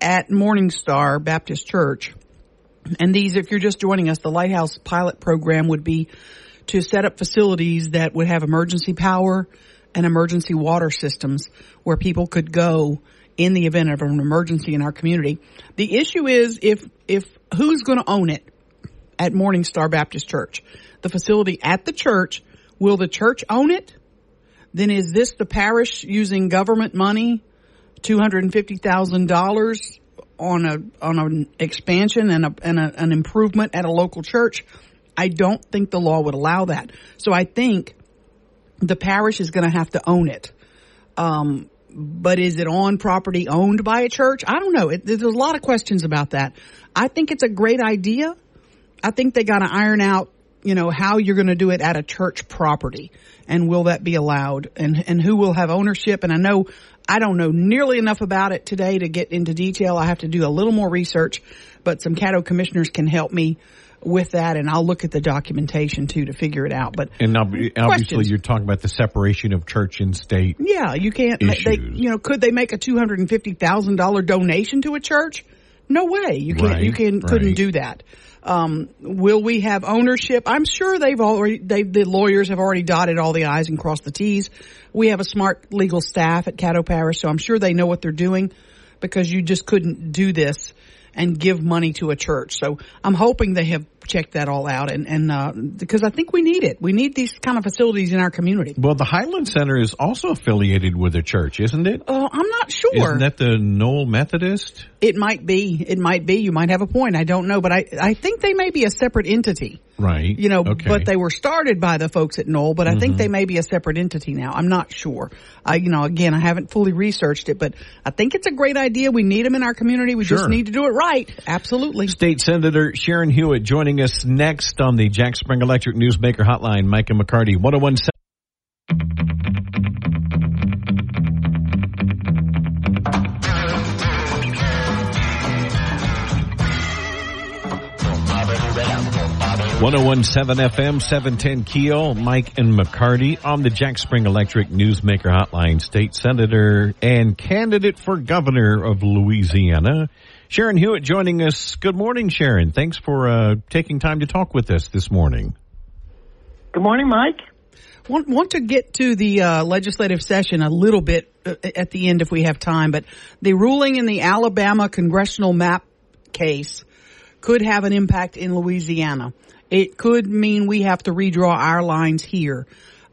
at Morningstar Baptist Church, and these, if you're just joining us, the Lighthouse pilot program would be to set up facilities that would have emergency power and emergency water systems where people could go in the event of an emergency in our community. The issue is if if who's going to own it at Morningstar Baptist Church? The facility at the church, will the church own it? Then is this the parish using government money, $250,000 on a on an expansion and a and a, an improvement at a local church? I don't think the law would allow that. So I think the parish is going to have to own it. Um, but is it on property owned by a church? I don't know. It, there's a lot of questions about that. I think it's a great idea. I think they got to iron out, you know, how you're going to do it at a church property and will that be allowed and, and who will have ownership. And I know I don't know nearly enough about it today to get into detail. I have to do a little more research, but some Caddo commissioners can help me with that, and I'll look at the documentation too to figure it out. But and obviously, questions. you're talking about the separation of church and state. Yeah, you can't. They, you know, could they make a two hundred and fifty thousand dollar donation to a church? No way. You can't. Right, you can right. couldn't do that. Um, will we have ownership? I'm sure they've already. They, the lawyers have already dotted all the i's and crossed the t's. We have a smart legal staff at Caddo Parish, so I'm sure they know what they're doing because you just couldn't do this and give money to a church. So I'm hoping they have checked that all out and, and, uh, because I think we need it. We need these kind of facilities in our community. Well, the Highland Center is also affiliated with a church, isn't it? Oh, uh, I'm not sure. Isn't that the Noel Methodist? It might be. It might be. You might have a point. I don't know, but I, I think they may be a separate entity. Right. You know, okay. but they were started by the folks at Noel, but I mm-hmm. think they may be a separate entity now. I'm not sure. I, you know, again, I haven't fully researched it, but I think it's a great idea. We need them in our community. We sure. just need to do it right. Absolutely. State Senator Sharon Hewitt joining us next on the Jack Spring Electric Newsmaker Hotline. Mike and McCarty, 1017. 1017 FM, 710 Keel, Mike and McCarty on the Jack Spring Electric Newsmaker Hotline. State Senator and candidate for governor of Louisiana, Sharon Hewitt joining us. Good morning, Sharon. Thanks for uh, taking time to talk with us this morning. Good morning, Mike. Want, want to get to the uh, legislative session a little bit uh, at the end if we have time, but the ruling in the Alabama congressional map case could have an impact in Louisiana. It could mean we have to redraw our lines here.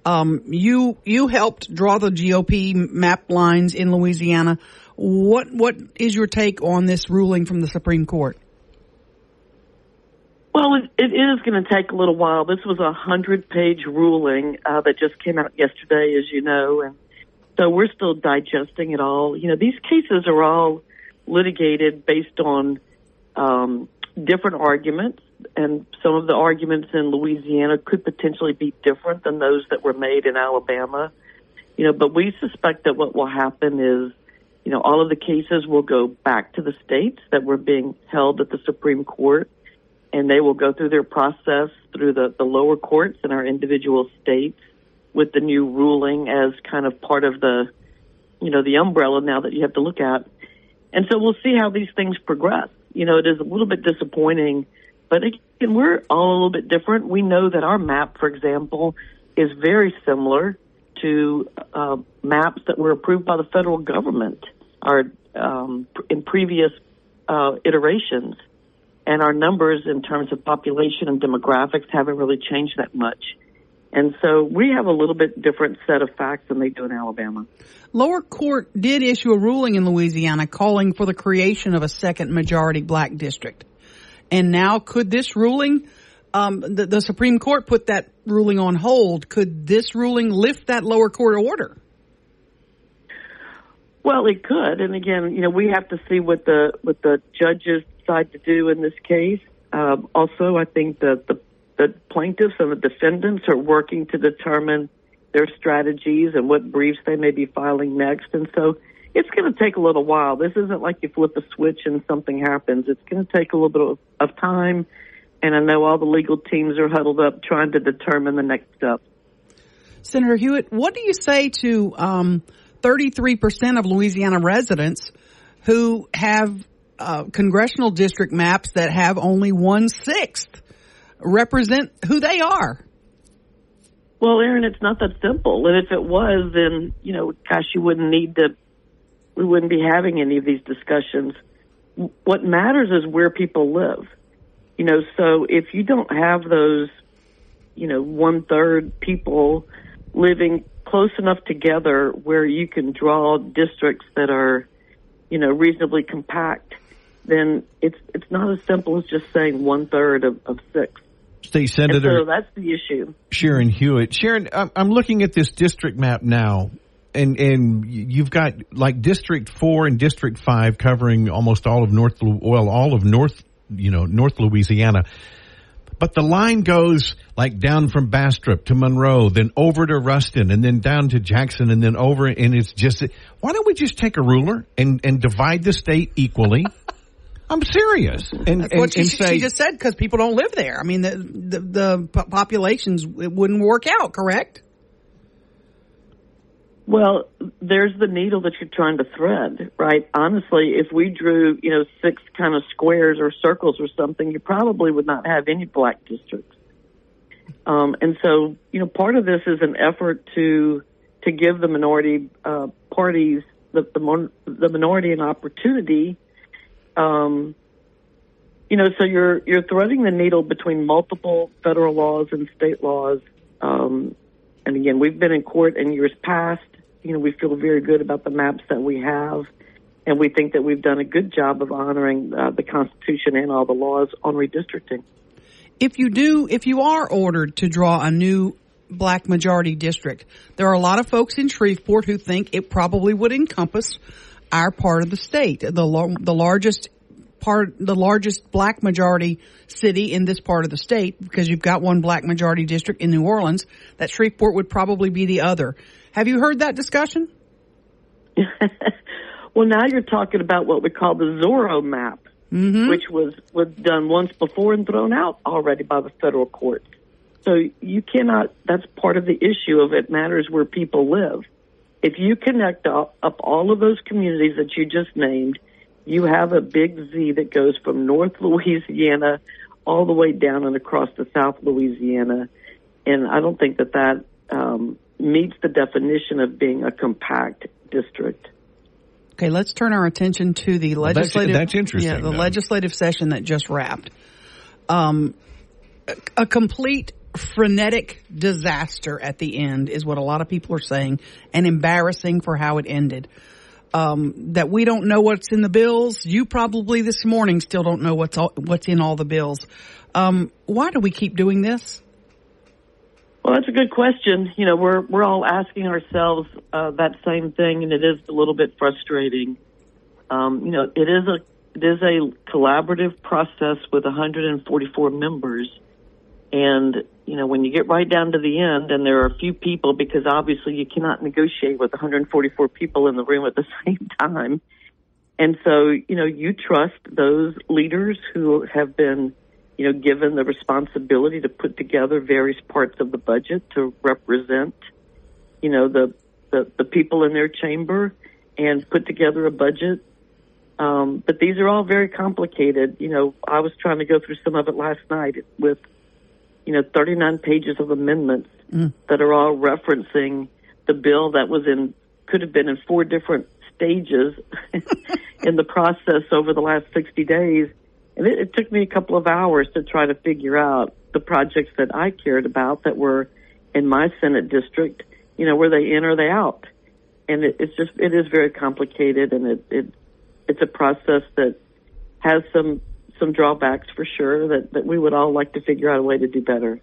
Um, you you helped draw the GOP map lines in Louisiana. What what is your take on this ruling from the Supreme Court? Well, it, it is going to take a little while. This was a hundred page ruling uh, that just came out yesterday, as you know, and so we're still digesting it all. You know, these cases are all litigated based on um, different arguments and some of the arguments in Louisiana could potentially be different than those that were made in Alabama. You know, but we suspect that what will happen is, you know, all of the cases will go back to the states that were being held at the Supreme Court, and they will go through their process through the, the lower courts in our individual states with the new ruling as kind of part of the, you know, the umbrella now that you have to look at. And so we'll see how these things progress. You know, it is a little bit disappointing but again, we're all a little bit different. We know that our map, for example, is very similar to uh, maps that were approved by the federal government are um, in previous uh, iterations. And our numbers in terms of population and demographics haven't really changed that much. And so we have a little bit different set of facts than they do in Alabama. Lower court did issue a ruling in Louisiana calling for the creation of a second majority black district. And now could this ruling, um, the, the Supreme Court put that ruling on hold. Could this ruling lift that lower court order? Well, it could, and again, you know, we have to see what the what the judges decide to do in this case. Um, also, I think that the the plaintiffs and the defendants are working to determine their strategies and what briefs they may be filing next, and so it's going to take a little while. This isn't like you flip a switch and something happens. It's going to take a little bit of, of time. And I know all the legal teams are huddled up trying to determine the next step. Senator Hewitt, what do you say to um, 33% of Louisiana residents who have uh, congressional district maps that have only one sixth represent who they are? Well, Aaron, it's not that simple. And if it was, then, you know, gosh, you wouldn't need to we wouldn't be having any of these discussions. What matters is where people live. You know, so if you don't have those, you know, one third people living close enough together where you can draw districts that are, you know, reasonably compact, then it's it's not as simple as just saying one third of, of six. State And Senator so that's the issue. Sharon Hewitt. Sharon, I'm I'm looking at this district map now, and and you've got like District Four and District Five covering almost all of North, well, all of North, you know, North Louisiana. But the line goes like down from Bastrop to Monroe, then over to Ruston, and then down to Jackson, and then over, and it's just. Why don't we just take a ruler and and divide the state equally? I'm serious, and That's and, what she, and say she just said because people don't live there. I mean, the the, the populations it wouldn't work out. Correct? Well, there's the needle that you're trying to thread, right? Honestly, if we drew, you know, six kind of squares or circles or something, you probably would not have any black districts. Um, and so, you know, part of this is an effort to to give the minority uh, parties the the, mon- the minority an opportunity. Um, you know, so you're you're threading the needle between multiple federal laws and state laws. Um, and again, we've been in court in years past. You know, we feel very good about the maps that we have, and we think that we've done a good job of honoring uh, the Constitution and all the laws on redistricting. If you do, if you are ordered to draw a new black majority district, there are a lot of folks in Shreveport who think it probably would encompass our part of the state, the lo- the largest part, the largest black majority city in this part of the state, because you've got one black majority district in New Orleans. That Shreveport would probably be the other. Have you heard that discussion? well, now you're talking about what we call the Zorro map, which was was done once before and thrown out already by the federal courts. So you cannot. That's part of the issue of it matters where people live. If you connect up, up all of those communities that you just named, you have a big Z that goes from North Louisiana all the way down and across to South Louisiana. And I don't think that that um, meets the definition of being a compact district. Okay, let's turn our attention to the that's- legislative. that's interesting, Yeah, the though. legislative session that just wrapped. Um, a, a complete frenetic disaster at the end is what a lot of people are saying, and embarrassing for how it ended. Um, that we don't know what's in the bills. You probably this morning still don't know what's all, what's in all the bills. Um, why do we keep doing this? Well, that's a good question. You know, we're we're all asking ourselves uh, that same thing, and it is a little bit frustrating. Um, you know, it is a it is a collaborative process with 144 members, and you know, when you get right down to the end, and there are a few people, because obviously you cannot negotiate with 144 people in the room at the same time, and so you know, you trust those leaders who have been you know, given the responsibility to put together various parts of the budget to represent, you know, the the, the people in their chamber and put together a budget. Um, but these are all very complicated. You know, I was trying to go through some of it last night with, you know, 39 pages of amendments that are all referencing the bill that was in, could have been in four different stages in the process over the last 60 days. And it, it took me a couple of hours to try to figure out the projects that I cared about that were in my Senate district. You know, were they in or they out? And it, it's just it is very complicated, and it, it it's a process that has some some drawbacks for sure. That that we would all like to figure out a way to do better.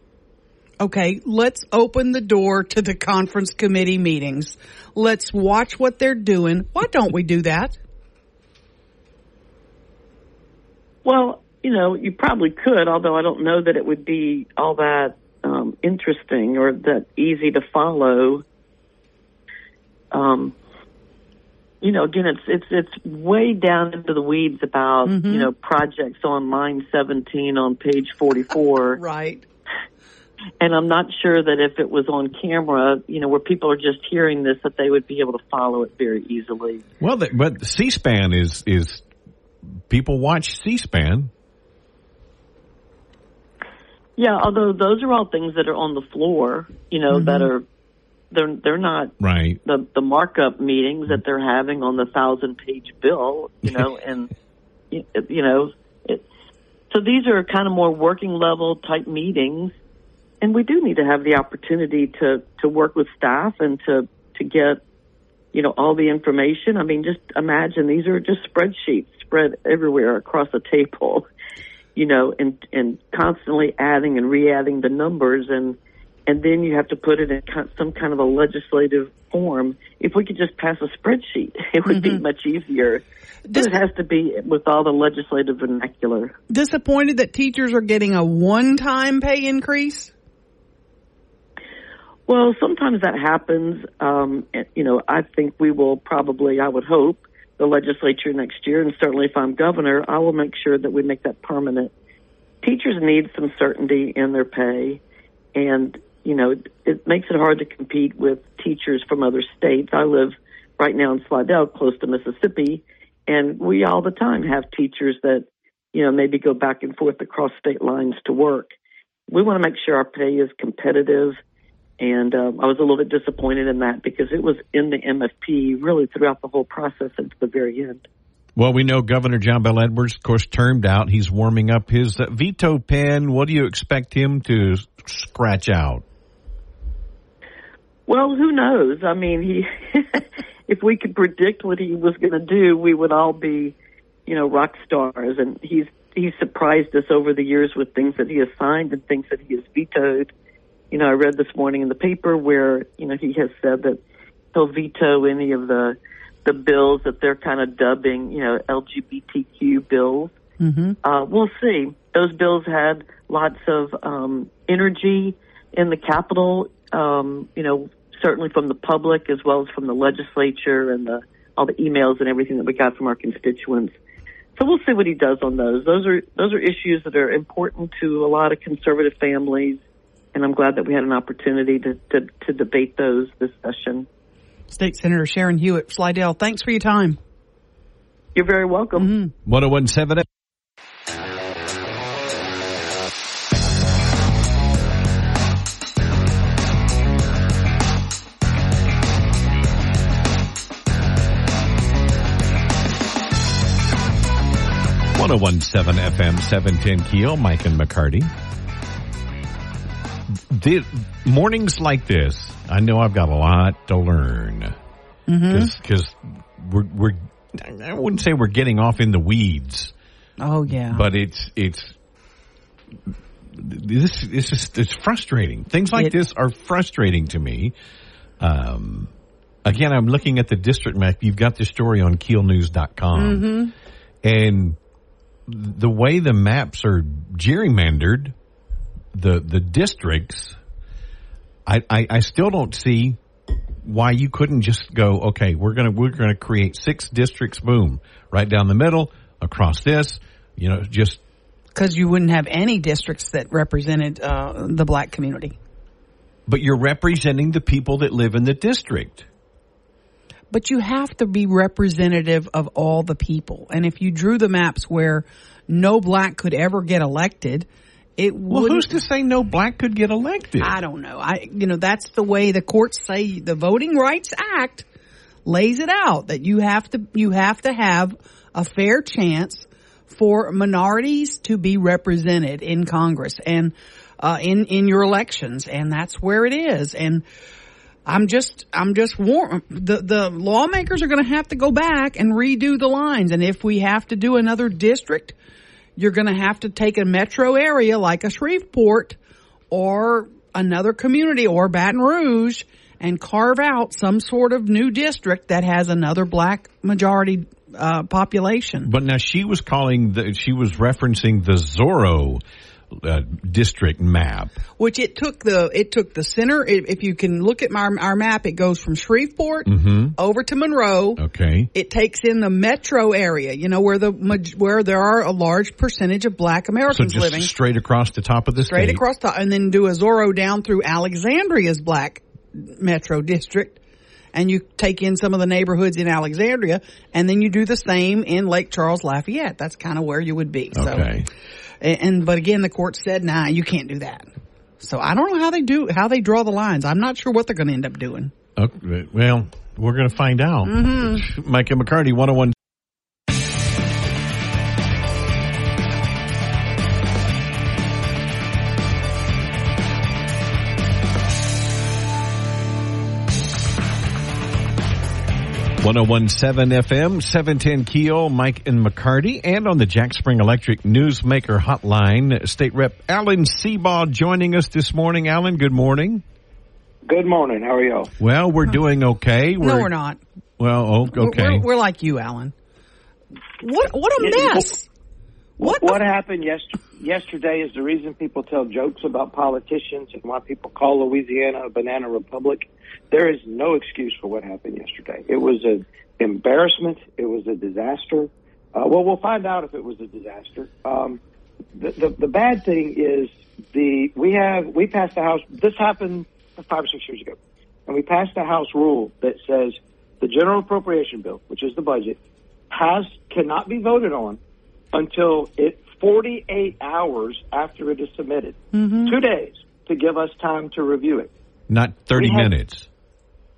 Okay, let's open the door to the conference committee meetings. Let's watch what they're doing. Why don't we do that? Well, you know, you probably could, although I don't know that it would be all that um, interesting or that easy to follow. Um, you know, again, it's it's it's way down into the weeds about you know projects on line seventeen on page forty four, Right. and I'm not sure that if it was on camera, you know, where people are just hearing this, that they would be able to follow it very easily. Well, the, but C-SPAN is is people watch C-SPAN. Yeah, although those are all things that are on the floor, you know, that mm-hmm. are they're they're not Right. the the markup meetings that they're having on the thousand page bill, you know, and you you know, it, so these are kind of more working level type meetings, and we do need to have the opportunity to to work with staff and to to get you know all the information. I mean, just imagine these are just spreadsheets spread everywhere across the table. you know, and and constantly adding and re-adding the numbers, and and then you have to put it in some kind of a legislative form. If we could just pass a spreadsheet, it would mm-hmm. be much easier. Dis- it has to be with all the legislative vernacular. Disappointed that teachers are getting a one-time pay increase. Well, sometimes that happens. Um, you know, I think we will probably, I would hope, the legislature next year, and certainly if I'm governor, I will make sure that we make that permanent. Teachers need some certainty in their pay, and you know, it, it makes it hard to compete with teachers from other states. I live right now in Slidell, close to Mississippi, and we all the time have teachers that, you know, maybe go back and forth across state lines to work. We want to make sure our pay is competitive and um, I was a little bit disappointed in that because it was in the MFP really throughout the whole process and to the very end. Well, we know Governor John Bel Edwards, of course, termed out. He's warming up his uh, veto pen. What do you expect him to scratch out? Well, who knows? I mean, he if we could predict what he was going to do, we would all be, you know, rock stars. And he's he's surprised us over the years with things that he has signed and things that he has vetoed you know, I read this morning in the paper where, you know, he has said that he'll veto any of the the bills that they're kind of dubbing, you know, LGBTQ bills. Mm-hmm. Uh, we'll see. Those bills had lots of um, energy in the Capitol, um, you know, certainly from the public as well as from the legislature and the all the emails and everything that we got from our constituents. So we'll see what he does on those. Those are those are issues that are important to a lot of conservative families and I'm glad that we had an opportunity to, to, to debate those this session. State Senator Sharon Hewitt, Slidell, thanks for your time. You're very welcome. Mm-hmm. 1017 1017 FM 710 Keel, Mike and McCarty the, mornings like this, I know I've got a lot to learn because mm-hmm. we're we're I wouldn't say we're getting off in the weeds. Oh yeah, but it's it's this this is it's frustrating. Things like it, this are frustrating to me. Um, again, I'm looking at the district map. You've got the story on keelnews.com. Mm-hmm. And the way the maps are gerrymandered, the the districts, I, I, I still don't see why you couldn't just go, okay, we're gonna we're gonna create six districts, boom, right down the middle, across this, you know, just because you wouldn't have any districts that represented uh, the black community. But you're representing the people that live in the district. But you have to be representative of all the people. And if you drew the maps where no black could ever get elected, it well, who's to say no black could get elected? I don't know. I, you know, that's the way the courts say the Voting Rights Act lays it out that you have to, you have to have a fair chance for minorities to be represented in Congress and, uh, in, in your elections. And that's where it is. And, I'm just, I'm just warm. The, the lawmakers are going to have to go back and redo the lines. And if we have to do another district, you're going to have to take a metro area like a Shreveport or another community or Baton Rouge and carve out some sort of new district that has another black majority uh, population. But now she was calling the, she was referencing the Zorro uh, district map. Which it took the it took the center. If you can look at my our map, it goes from Shreveport mm-hmm. over to Monroe. Okay. It takes in the metro area. You know where the where there are a large percentage of Black Americans so living. Straight across the top of the straight state. across the and then do a Zorro down through Alexandria's Black metro district and you take in some of the neighborhoods in Alexandria, and then you do the same in Lake Charles, Lafayette. That's kind of where you would be. Okay. So, and, and but again, the court said, "Nah, you can't do that." So I don't know how they do how they draw the lines. I'm not sure what they're going to end up doing. Okay, well, we're going to find out. Mm-hmm. Mike and McCarty, 101 1017 1017 FM, 710 Keel, Mike and McCarty, and on the Jack Spring Electric Newsmaker Hotline, State Rep Alan Seabaugh joining us this morning. Alan, good morning. Good morning. How are you? Well, we're doing okay. no, we're not. Well, oh, We're- okay. We're, we're like you, Alan. What what a mess. What? What happened yester- yesterday is the reason people tell jokes about politicians and why people call Louisiana a banana republic. There is no excuse for what happened yesterday. It was an embarrassment. It was a disaster. Uh, well, we'll find out if it was a disaster. Um, the, the the bad thing is the we have we passed the house. This happened five or six years ago, and we passed a house rule that says the general appropriation bill, which is the budget, has cannot be voted on until it 48 hours after it is submitted. Two days to give us time to review it. Not 30 we had- minutes.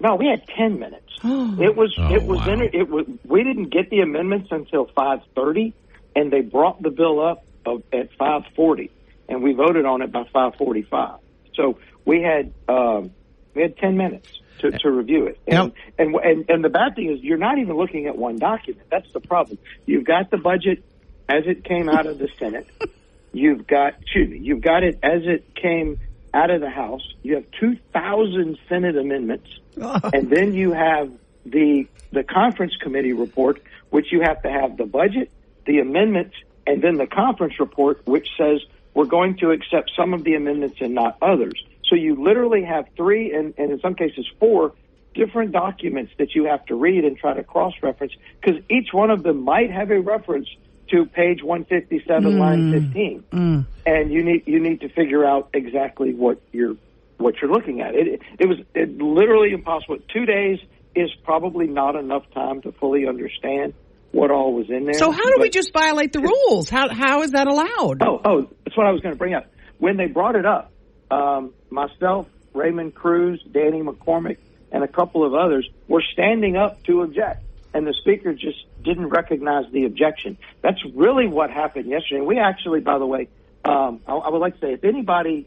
No, we had 10 minutes. it was Oh, it was wow. in it was we didn't get the amendments until 5:30 and they brought the bill up of, at 5:40 and we voted on it by 5:45. So we had um, we had 10 minutes to, to review it. And, and and and the bad thing is you're not even looking at one document. That's the problem. You've got the budget as it came out of the Senate. You've got excuse me, you've got it as it came out of the House. You have 2,000 Senate amendments and then you have the the conference committee report, which you have to have the budget, the amendments, and then the conference report, which says we're going to accept some of the amendments and not others. So you literally have three, and, and in some cases four, different documents that you have to read and try to cross reference because each one of them might have a reference to page 157, line 15 and you need you need to figure out exactly what you're what you're looking at. It it was it literally impossible. Two days is probably not enough time to fully understand what all was in there. So how do we just violate the rules? How how is that allowed? Oh, oh, that's what I was going to bring up. When they brought it up, um, myself, Raymond Crews, Danny McCormick, and a couple of others were standing up to object, and the speaker just didn't recognize the objection. That's really what happened yesterday. We actually, by the way, um, I, I would like to say, if anybody,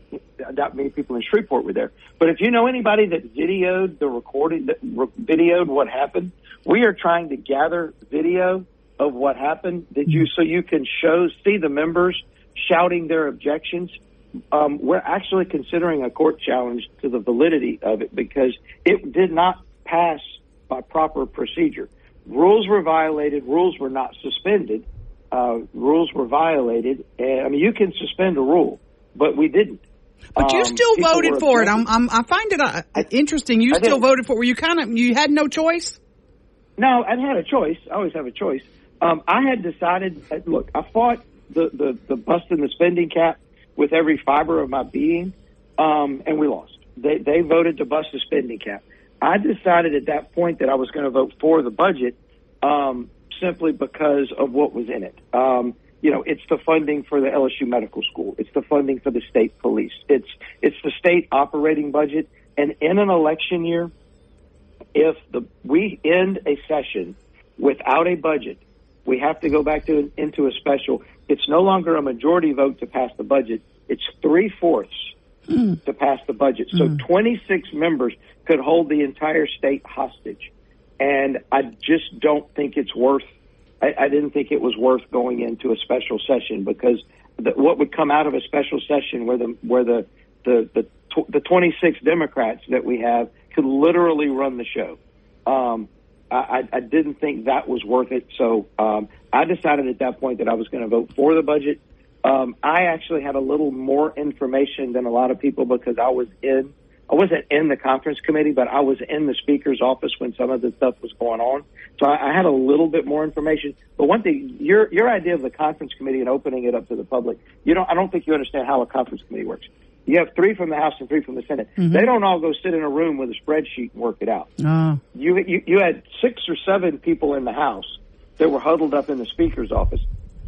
not many people in Shreveport were there, but if you know anybody that videoed the recording, that re- videoed what happened, we are trying to gather video of what happened. Did you so you can show see the members shouting their objections? Um, we're actually considering a court challenge to the validity of it because it did not pass by proper procedure. Rules were violated. Rules were not suspended. Uh, rules were violated. And, I mean, you can suspend a rule, but we didn't. But you Um, still voted for it. I'm, I'm I find it uh, interesting. You I still did. voted for it. Were you kind of you had no choice? No, I had a choice. I always have a choice. Um, I had decided. uh, Look, I fought the the the busting the spending cap with every fiber of my being, um, and we lost. They they voted to bust the spending cap. I decided at that point that I was going to vote for the budget um, simply because of what was in it. Um, you know, it's the funding for the LSU Medical School. It's the funding for the state police. It's it's the state operating budget. And in an election year, if the we end a session without a budget, we have to go back to into a special. It's no longer a majority vote to pass the budget. It's three fourths to pass the budget. So 26 members could hold the entire state hostage, and I just don't think it's worth. I, I didn't think it was worth going into a special session because the, what would come out of a special session where the where the the the, the 26 Democrats that we have could literally run the show. Um, I, I I didn't think that was worth it, so um, I decided at that point that I was going to vote for the budget. Um, I actually had a little more information than a lot of people because I was in. I wasn't in the conference committee, but I was in the speaker's office when some of the stuff was going on. So I, I had a little bit more information. But one thing, your your idea of the conference committee and opening it up to the public, you don't. I don't think you understand how a conference committee works. You have three from the House and three from the Senate. They don't all go sit in a room with a spreadsheet and work it out Uh, you, you you had six or seven people in the House that were huddled up in the Speaker's office.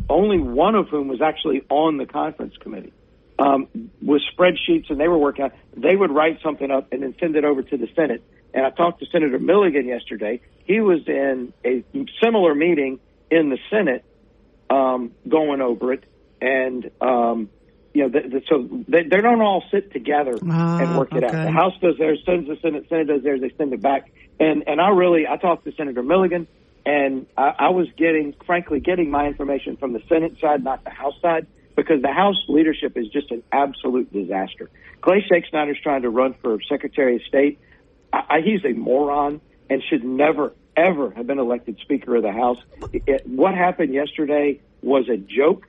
Only one of whom was actually on the conference committee um, with spreadsheets, and they were working. out. They would write something up and then send it over to the Senate. And I talked to Senator Milligan yesterday. He was in a similar meeting in the Senate, um, going over it, and um, you know, the, the, so they, they don't all sit together Ah, and work it out. The House does theirs, sends the Senate, Senate does theirs, they send it back. And and I really, I talked to Senator Milligan, and I, I was getting, frankly, getting my information from the Senate side, not the House side, because the House leadership is just an absolute disaster. Clay Schexnayder's trying to run for Secretary of State. I, I, he's a moron and should never, ever have been elected Speaker of the House. It, it- what happened yesterday was a joke.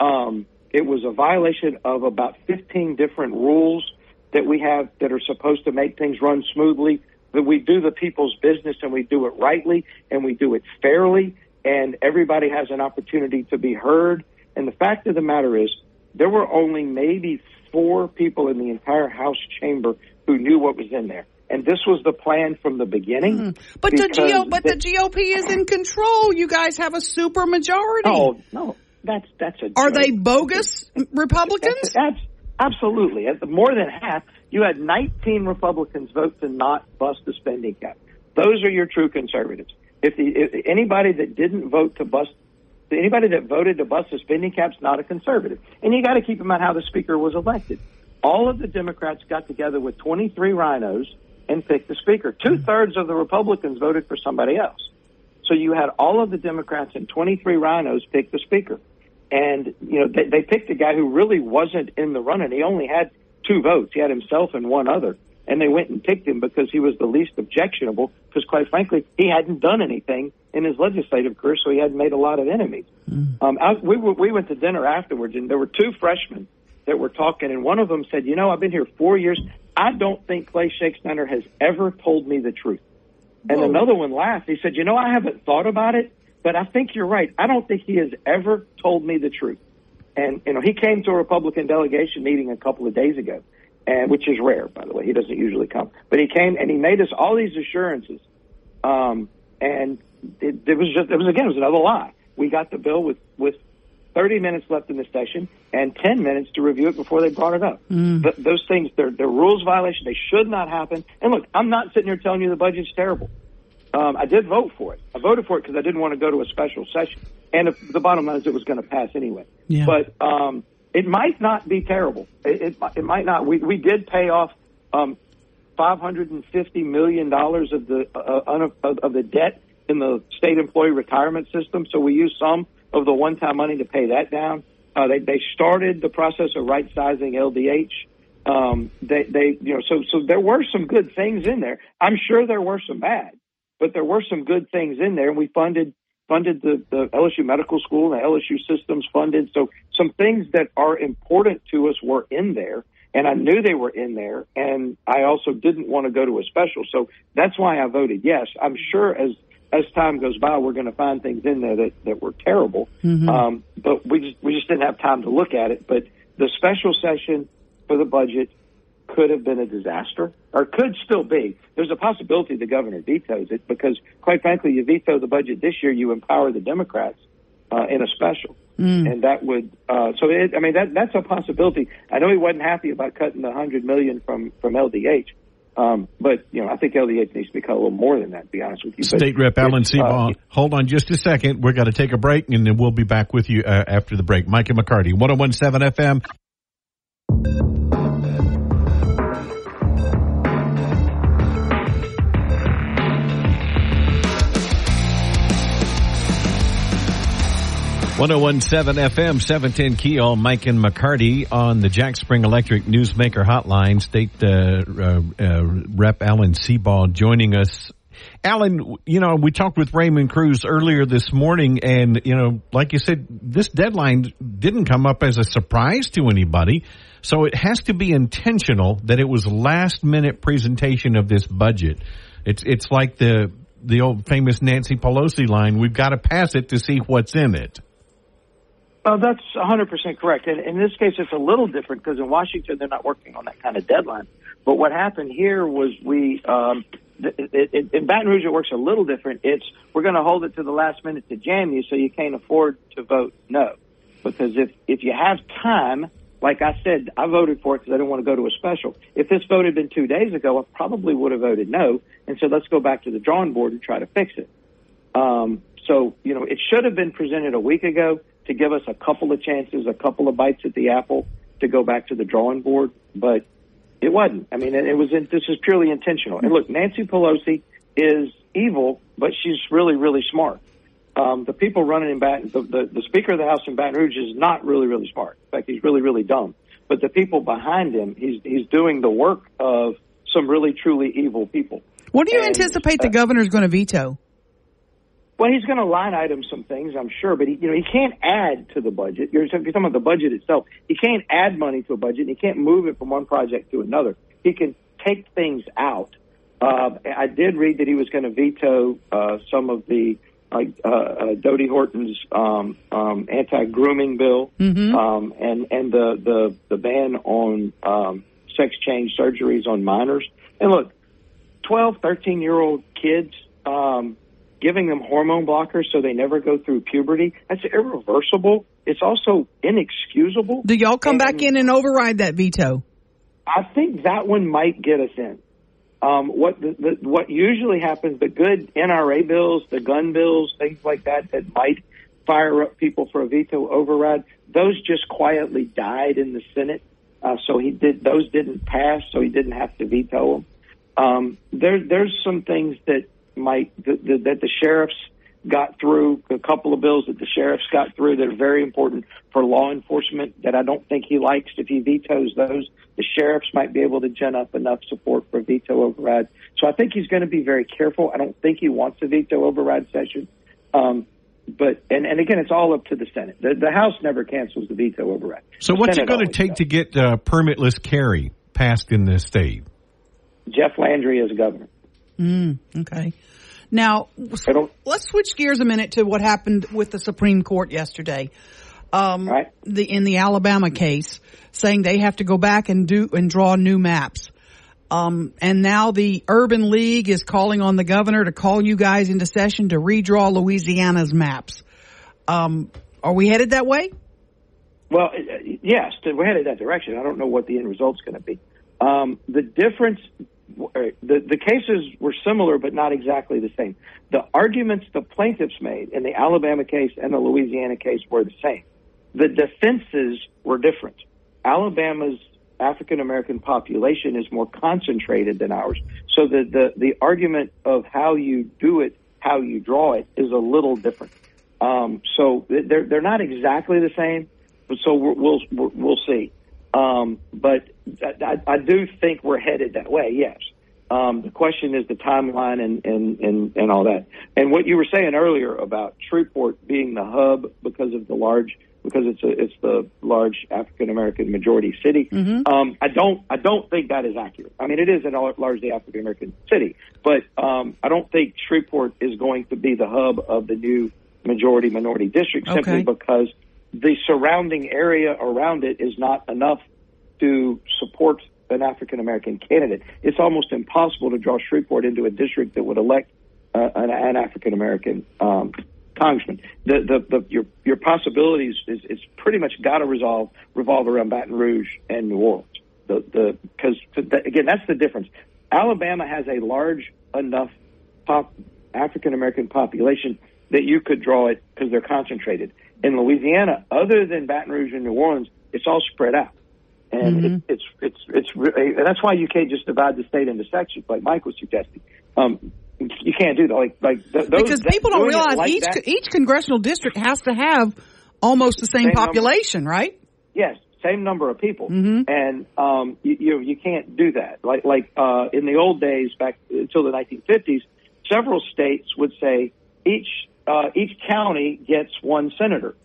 Um, it was a violation of about 15 different rules that we have that are supposed to make things run smoothly. That we do the people's business and we do it rightly and we do it fairly, and everybody has an opportunity to be heard. And the fact of the matter is, there were only maybe four people in the entire House chamber who knew what was in there. And this was the plan from the beginning. Mm-hmm. But the GO, but the GOP is in control. You guys have a super majority. Oh no, that's that's a. Are joke. they bogus Republicans? That's absolutely more than half. You had 19 Republicans vote to not bust the spending cap. Those are your true conservatives. If, the, if anybody that didn't vote to bust, anybody that voted to bust the spending cap's not a conservative. And you got to keep in mind how the speaker was elected. All of the Democrats got together with 23 RINOs and picked the speaker. Two thirds of the Republicans voted for somebody else. So you had all of the Democrats and 23 RINOs pick the speaker. And, you know, they, they picked a guy who really wasn't in the running. He only had two votes. He had himself and one other. And they went and picked him because he was the least objectionable, because quite frankly, he hadn't done anything in his legislative career, so he hadn't made a lot of enemies. Um, I, we, were- we went to dinner afterwards, and there were two freshmen that were talking, and one of them said, You know, I've been here four years. I don't think Clay Schexnayder has ever told me the truth. And another one laughed. He said, You know, I haven't thought about it, but I think you're right. I don't think he has ever told me the truth. And, you know, he came to a Republican delegation meeting a couple of days ago, and which is rare, by the way. He doesn't usually come. But he came and he made us all these assurances. Um, and it, it was just, it was again, it was another lie. We got the bill with, with 30 minutes left in the session and 10 minutes to review it before they brought it up. Th- those things, they're, they're rules violation. They should not happen. And look, I'm not sitting here telling you the budget's terrible. Um, I did vote for it. I voted for it because I didn't want to go to a special session. And if, the bottom line is it was going to pass anyway. Yeah. But um, it might not be terrible. It, it, it might not. We, we did pay off um, $550 million of the, uh, un- of, of the debt in the state employee retirement system. So we used some of the one-time money to pay that down. Uh, they, they started the process of right-sizing LDH. Um, they, they, you know, so, so there were some good things in there. I'm sure there were some bad, but there were some good things in there. And we funded, funded the, the LSU medical school and the LSU systems funded. So some things that are important to us were in there. And I knew they were in there. And I also didn't want to go to a special. So that's why I voted yes. I'm sure as, as time goes by, we're going to find things in there that, that were terrible. Um, but we just, we just didn't have time to look at it. But the special session for the budget could have been a disaster or could still be. There's a possibility the governor vetoes it because, quite frankly, you veto the budget this year, you empower the Democrats uh, in a special. And that would, uh, so it, I mean, that, that's a possibility. I know he wasn't happy about cutting the hundred million from, from LDH. Um, but, you know, I think LDH needs to be cut a little more than that, to be honest with you. But State Rep Alan it's, uh, hold on just a second. We're going to take a break and then we'll be back with you uh, after the break. Mike and McCarty, 1017 FM. One zero one seven FM seven ten KEEL Mike and McCarty on the Jack Spring Electric Newsmaker Hotline. State uh, uh, uh, Rep Alan Seabaugh joining us Alan, you know, we talked with Raymond Crews earlier this morning, and, you know, like you said, this deadline didn't come up as a surprise to anybody. So it has to be intentional that it was last minute presentation of this budget. It's, it's like the, the old famous Nancy Pelosi line, we've got to pass it to see what's in it. Well, that's 100% correct. And in this case, it's a little different because in Washington, they're not working on that kind of deadline. But what happened here was we, um, it, it, in Baton Rouge, it works a little different. It's we're going to hold it to the last minute to jam you so you can't afford to vote no. Because if, if you have time, like I said, I voted for it because I didn't want to go to a special. If this vote had been two days ago, I probably would have voted no and said, let's go back to the drawing board and try to fix it. Um, so, you know, it should have been presented a week ago to give us a couple of chances, a couple of bites at the apple. to go back to the drawing board, but it wasn't. I mean, it, was. This is purely intentional. And look, Nancy Pelosi is evil, but she's really, really smart. Um, the people running in Baton, the, the, the Speaker of the House in Baton Rouge is not really, really smart. In fact, he's really, really dumb. But the people behind him, he's he's doing the work of some really, truly evil people. What do you And, anticipate the uh, governor's going to veto? Well, he's going to line item some things, I'm sure, but he, you know, he can't add to the budget. You're talking about the budget itself. He can't add money to a budget. And he can't move it from one project to another. He can take things out. Uh, I did read that he was going to veto uh, some of the like uh, uh, Dodie Horton's um, um, anti-grooming bill um, and and the, the the ban on um, sex change surgeries on minors. And look, 12, 13 year old kids, um, giving them hormone blockers so they never go through puberty, that's irreversible. It's also inexcusable. Do y'all come back in and override that veto? I think that one might get us in. Um, what the, the, what usually happens, the good NRA bills, the gun bills, things like that, that might fire up people for a veto override, those just quietly died in the Senate. Uh, so he did; those didn't pass, so he didn't have to veto them. Um, there, there's some things that might that, the sheriffs got through. A couple of bills that the sheriffs got through that are very important for law enforcement that I don't think he likes. If he vetoes those, the sheriffs might be able to gin up enough support for veto override. So I think he's going to be very careful. I don't think he wants a veto override session. Um, but and, and again, it's all up to the Senate. The, the House never cancels the veto override. So The what's it going to take does. to get uh, permitless carry passed in this state? Jeff Landry as governor? Okay. Now, let's switch gears a minute to what happened with the Supreme Court yesterday. Um, Right. the in the Alabama case, saying they have to go back and do and draw new maps. Um, and now the Urban League is calling on the governor to call you guys into session to redraw Louisiana's maps. Um, are we headed that way? Well, uh, yes, we're headed that direction. I don't know what the end result's going to be. Um, the difference, the the cases were similar, but not exactly the same. The arguments the plaintiffs made in the Alabama case and the Louisiana case were the same. The defenses were different. Alabama's African American population is more concentrated than ours, so the, the the argument of how you do it, how you draw it, is a little different. Um, so they're they're not exactly the same, but so we'll we'll we'll see. Um, but I, I do think we're headed that way. Yes. Um, the question is the timeline and, and, and, and all that. And what you were saying earlier about Shreveport being the hub because of the large, because it's a, it's the large African American majority city. Um, I don't, I don't think that is accurate. I mean, it is a largely African American city, but um, I don't think Shreveport is going to be the hub of the new majority minority district simply Okay. because the surrounding area around it is not enough to support an African American candidate. It's almost impossible to draw Shreveport into a district that would elect uh, an, an African American um, congressman. The, the, the, your your possibilities is, is pretty much got to resolve revolve around Baton Rouge and New Orleans. The the because again that's the difference. Alabama has a large enough pop African American population that you could draw it because they're concentrated. In Louisiana, other than Baton Rouge and New Orleans, it's all spread out, and it, it's it's it's re- and that's why you can't just divide the state into sections like Mike was suggesting. Um, you can't do that. Like like th- those, because that- people don't realize like each that- each congressional district has to have almost the same, Same number. population, right? Yes, same number of people, and um, you, you you can't do that. Like like uh, in the old days, back until the 1950s, several states would say each uh, each county gets one senator.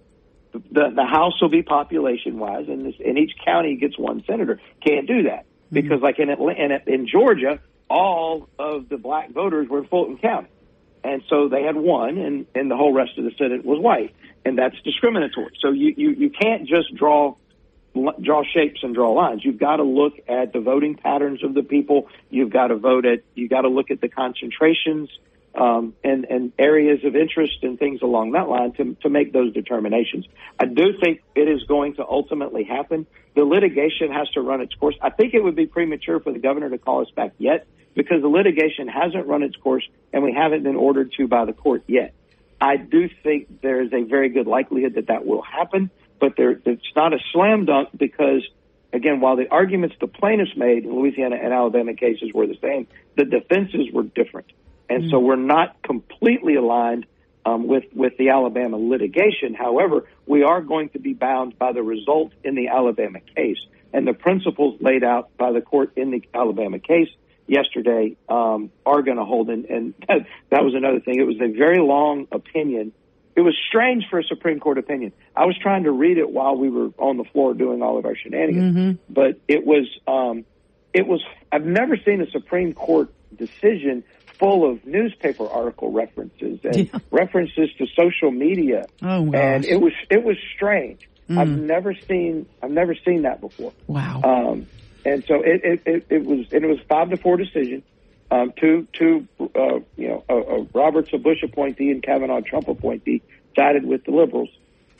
The the House will be population wise, and this and each county gets one senator. Can't do that mm-hmm. because like in Atlanta, in, in Georgia, all of the black voters were in Fulton County. And so they had one, and, and the whole rest of the Senate was white, and that's discriminatory. So you, you, you can't just draw draw shapes and draw lines. You've got to look at the voting patterns of the people. You've got to vote at. You've got to look at the concentrations um, and and areas of interest and things along that line to to make those determinations. I do think it is going to ultimately happen. The litigation has to run its course. I think it would be premature for the governor to call us back yet because the litigation hasn't run its course and we haven't been ordered to by the court yet. I do think there is a very good likelihood that that will happen, but there, it's not a slam dunk because again, while the arguments the plaintiffs made in Louisiana and Alabama cases were the same, the defenses were different. And so we're not completely aligned um, with with the Alabama litigation. However, we are going to be bound by the result in the Alabama case and the principles laid out by the court in the Alabama case yesterday um, are going to hold. And, and that, that was another thing. It was a very long opinion. It was strange for a Supreme Court opinion. I was trying to read it while we were on the floor doing all of our shenanigans, but it was um, it was. I've never seen a Supreme Court decision full of newspaper article references and Yeah. references to social media. Oh, gosh. and it was it was strange. I've never seen I've never seen that before. Wow. Um, and so it, it, it, it was and it was five to four decision. Um, two two uh, you know uh, uh, Roberts a Bush appointee and Kavanaugh Trump appointee sided with the liberals.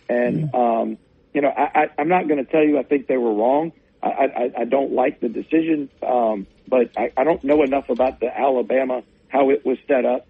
And um, you know I, I, I'm not going to tell you I think they were wrong. I, I, I don't like the decision, um, but I, I don't know enough about the Alabama how it was set up.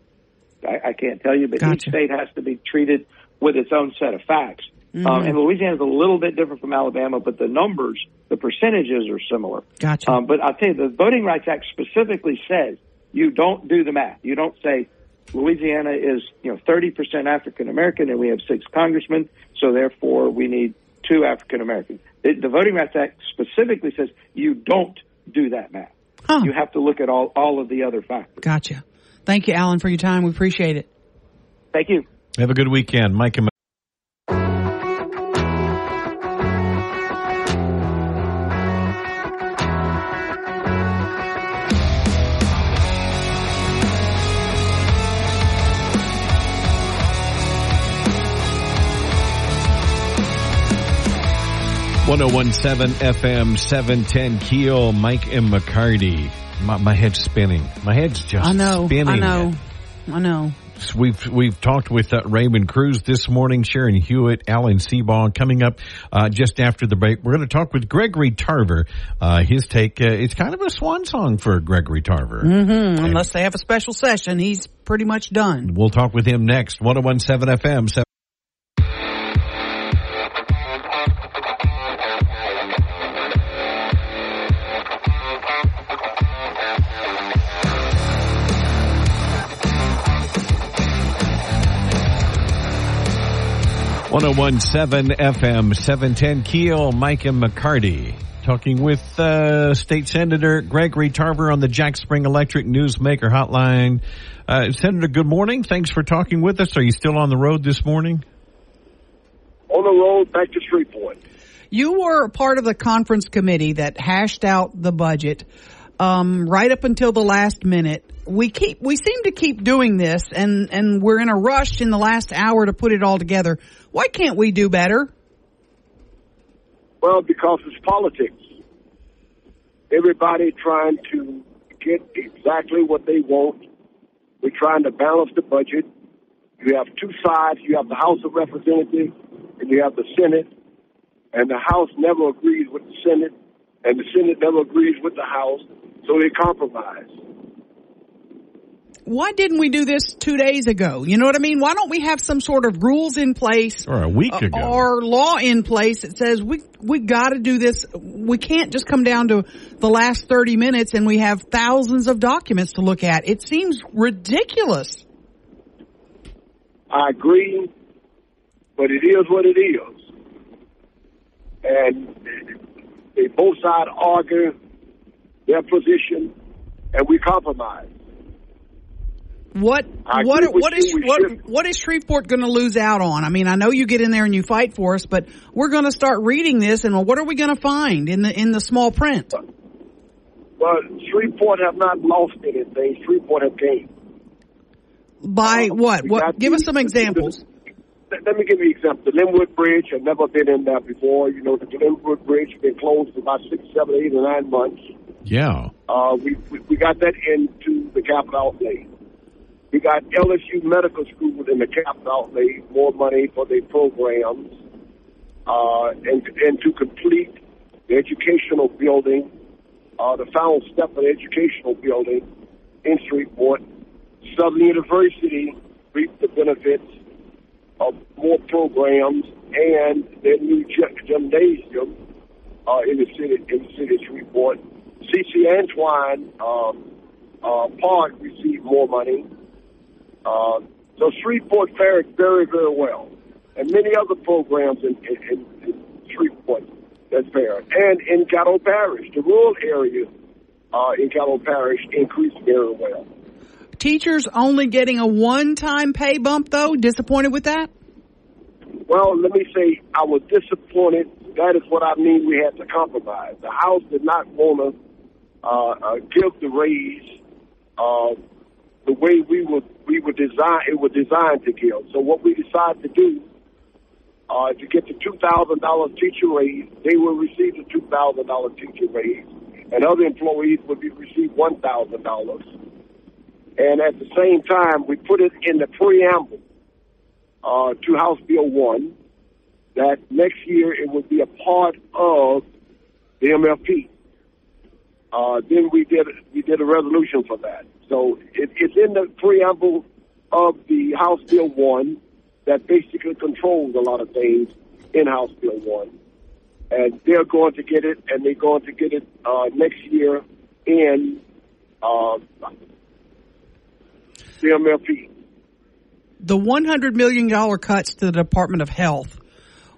I, I can't tell you, but each state has to be treated with its own set of facts. Mm-hmm. Um, and Louisiana is a little bit different from Alabama, but the numbers, the percentages are similar. Gotcha. Um, but I'll tell you, the Voting Rights Act specifically says you don't do the math. You don't say Louisiana is you know 30% African American and we have six congressmen, so therefore we need two African Americans. The, the Voting Rights Act specifically says you don't do that math. Huh. You have to look at all, all of the other factors. Gotcha. Thank you, Alan, for your time. We appreciate it. Thank you. Have a good weekend, Mike and. One zero one seven FM seven ten KEEL Mike and McCarty. My, my head's spinning. My head's just I know. spinning. I know. I know. We've we've talked with uh, Raymond Crews this morning, Sharon Hewitt, Alan Seabaugh. Coming up uh, just after the break, we're going to talk with Gregory Tarver. Uh, his take, uh, it's kind of a swan song for Gregory Tarver. Mm-hmm. Unless they have a special session, he's pretty much done. We'll talk with him next. 1017 FM. seven- One one seven FM seven ten KEEL Mike and McCarty talking with uh, State Senator Gregory Tarver on the Jack Spring Electric Newsmaker Hotline. Uh, Senator, good morning. Thanks for talking with us. Are you still on the road this morning? on the road back to Shreveport. You were part of the conference committee that hashed out the budget um, right up until the last minute. We keep we seem to keep doing this, and and we're in a rush in the last hour to put it all together. Why can't we do better? Well, because it's politics. Everybody trying to get exactly what they want. We're trying to balance the budget. You have two sides. You have the House of Representatives and you have the Senate. And the House never agrees with the Senate, and the Senate never agrees with the House, so they compromise. Why didn't we do this two days ago? You know what I mean? Why don't we have some sort of rules in place Or a week uh, ago? or law in place that says we we got to do this. We can't just come down to the last 30 minutes and we have thousands of documents to look at. It seems ridiculous. I agree, but it is what it is. And they both sides argue their position, and we compromise. What I what what is what should. what is Shreveport going to lose out on? I mean, I know you get in there and you fight for us, but we're going to start reading this, and what are we going to find in the in the small print? But Shreveport have not lost anything. Shreveport have gained. By Uh, what? What? Give us some examples. Let, let me give you an example. The Linwood Bridge, I've never been in there before. You know, the Linwood Bridge has been closed for about six, seven, eight, or nine months. Yeah. Uh, we, we we got that into the capital outlay. We got LSU Medical School in the capital outlay, more money for their programs, uh, and and to complete the educational building, uh, the final step of the educational building in Shreveport. Southern University reaped the benefits of more programs and their new gymnasium uh, in the city in the city of Shreveport. CC Antoine um, uh, Park received more money. Uh, so Shreveport fared very, very well, and many other programs in, in, in, Shreveport that's fair. And in Caddo Parish, the rural area uh, in Caddo Parish increased very well. Teachers only getting a one-time pay bump, though. Disappointed with that? Well, let me say I was disappointed. That is what I mean. We had to compromise. The House did not want to uh, uh, give the raise uh, the way we were we were designed. It was designed to give. So what we decided to do uh, to get the two thousand dollar teacher raise, they will receive the two thousand dollar teacher raise, and other employees would be receive one thousand dollars. And at the same time, we put it in the preamble uh, to House Bill One that next year it would be a part of the MFP. Uh, then we did we did a resolution for that. So it, it's in the preamble of the House Bill One that basically controls a lot of things in House Bill One, and they're going to get it, and they're going to get it uh, next year in uh, the one hundred million dollar cuts to the Department of Health.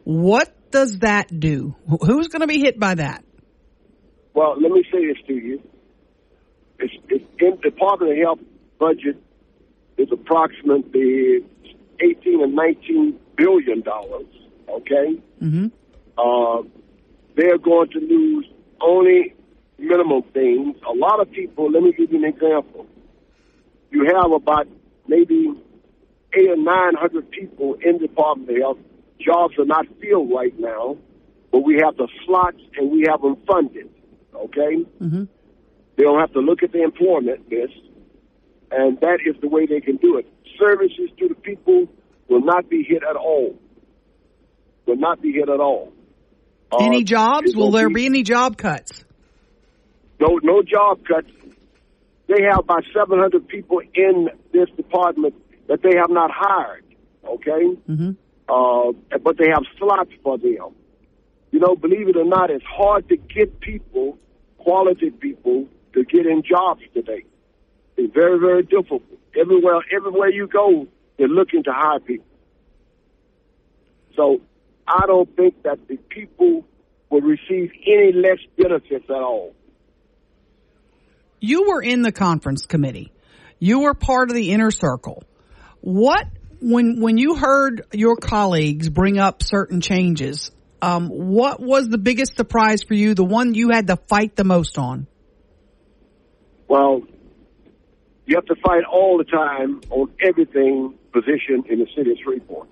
What does that do? Who's going to be hit by that? Well, let me say this to you. It's, it's in the Department of Health budget is approximately 18 and 19 billion dollars. Okay, mm-hmm. uh, they're going to lose only minimum things. A lot of people. Let me give you an example. You have about maybe eight or nine hundred people in the Department of Health. Jobs are not filled right now, but we have the slots and we have them funded okay? Mm-hmm. They don't have to look at the employment list, and that is the way they can do it. Services to the people will not be hit at all. Will not be hit at all. Any Uh, jobs? Will there be- be any job cuts? No, no job cuts. They have about 700 people in this department that they have not hired, okay? Mm-hmm. Uh, but they have slots for them. You know, believe it or not, it's hard to get people, quality people, to get in jobs today. It's very, very difficult. Everywhere, everywhere you go, they're looking to hire people. So I don't think that the people will receive any less benefits at all. You were in the conference committee. You were part of the inner circle. What when when you heard your colleagues bring up certain changes, um, what was the biggest surprise for you? The one you had to fight the most on? Well, you have to fight all the time on everything position in the city of Shreveport.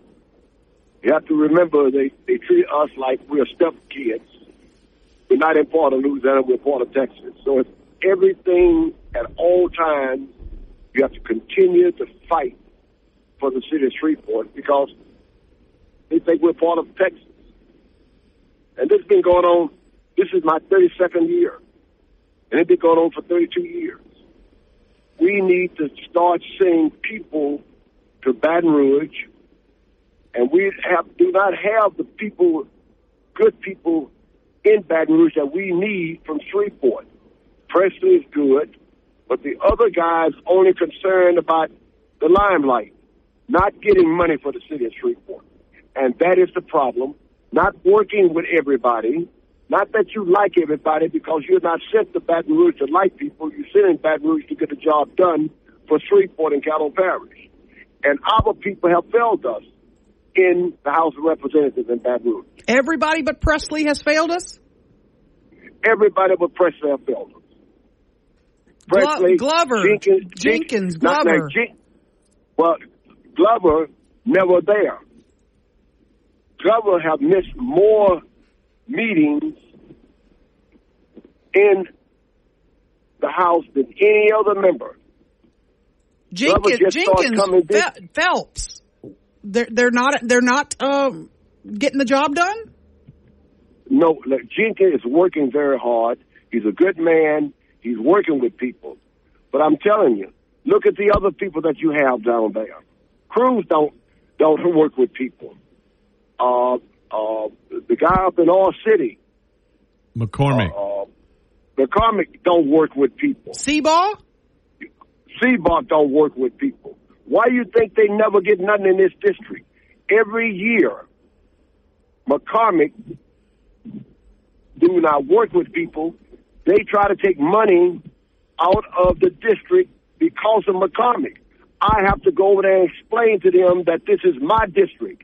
You have to remember they, they treat us like we're step kids. We're not in part of Louisiana, we're part of Texas. So it's everything at all times you have to continue to fight for the city of Shreveport because they think we're part of Texas. And this has been going on, this is my 32nd year. And it's been going on for 32 years. We need to start sending people to Baton Rouge, and we have do not have the people, good people in Baton Rouge that we need from Shreveport. Pressly is good, but the other guys only concerned about the limelight, not getting money for the city of Shreveport. And that is the problem. Not working with everybody. Not that you like everybody because you're not sent to Baton Rouge to like people. You're sent in Baton Rouge to get the job done for Shreveport and Caddo Parish. And our people have failed us in the House of Representatives in Baton Rouge. Everybody but Pressly has failed us. Everybody but Pressly has failed us. Glo- Pressly, Glover, Jenkins, Jenkins, not- not Glover. Jen- well, Glover never there. Glover have missed more meetings in the House than any other member. Jenkins, Jenkins, Fel- Phelps. They're they're not they're not um, getting the job done. No, look, Jenkins is working very hard. He's a good man. He's working with people. But I'm telling you, look at the other people that you have down there. Crews don't don't work with people. Uh, uh, the guy up in Oil City, McCormick. Uh, McCormick don't work with people. Seabaugh? Seabaugh don't work with people. Why you think they never get nothing in this district? Every year, McCormick do not work with people. They try to take money out of the district because of McCormick. I have to go over there and explain to them that this is my district.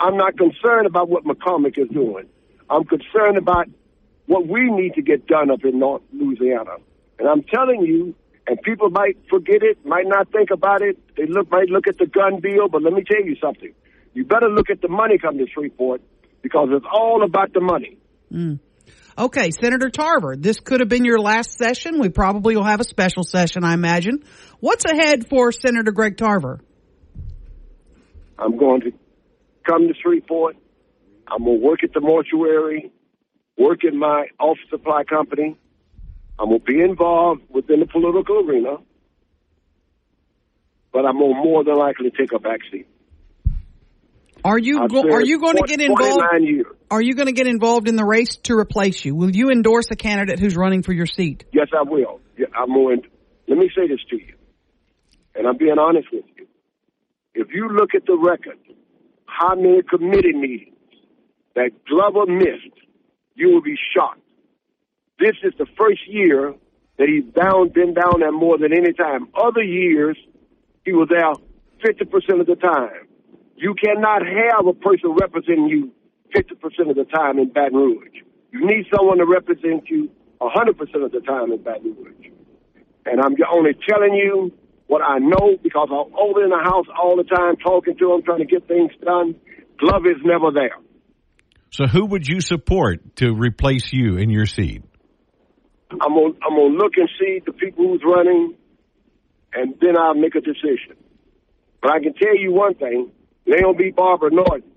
I'm not concerned about what McCormick is doing. I'm concerned about what we need to get done up in North Louisiana. And I'm telling you, and people might forget it, might not think about it. They look might look at the gun bill, but let me tell you something. You better look at the money coming to Shreveport because it's all about the money. Mm. Okay, Senator Tarver, this could have been your last session. We probably will have a special session, I imagine. What's ahead for Senator Greg Tarver? I'm going to come to Shreveport. I'm going to work at the mortuary, work in my office supply company. I'm going to be involved within the political arena, but I'm going to more than likely take a back seat. Are you go, are you going to get involved? years. Are you going to get involved in the race to replace you? Will you endorse a candidate who's running for your seat? Yes, I will. Yeah, I'm going. Let me say this to you, and I'm being honest with you. If you look at the record, how many committee meetings that Glover missed, you will be shocked. This is the first year that he's down, been down there more than any time. Other years, he was there 50% of the time. You cannot have a person representing you 50% of the time in Baton Rouge. You need someone to represent you 100% of the time in Baton Rouge. And I'm only telling you what I know because I'm over in the house all the time talking to him, trying to get things done. Glove is never there. So who would you support to replace you in your seat? I'm gonna I'm gonna look and see the people who's running, and then I'll make a decision. But I can tell you one thing: they don't be Barbara Norton.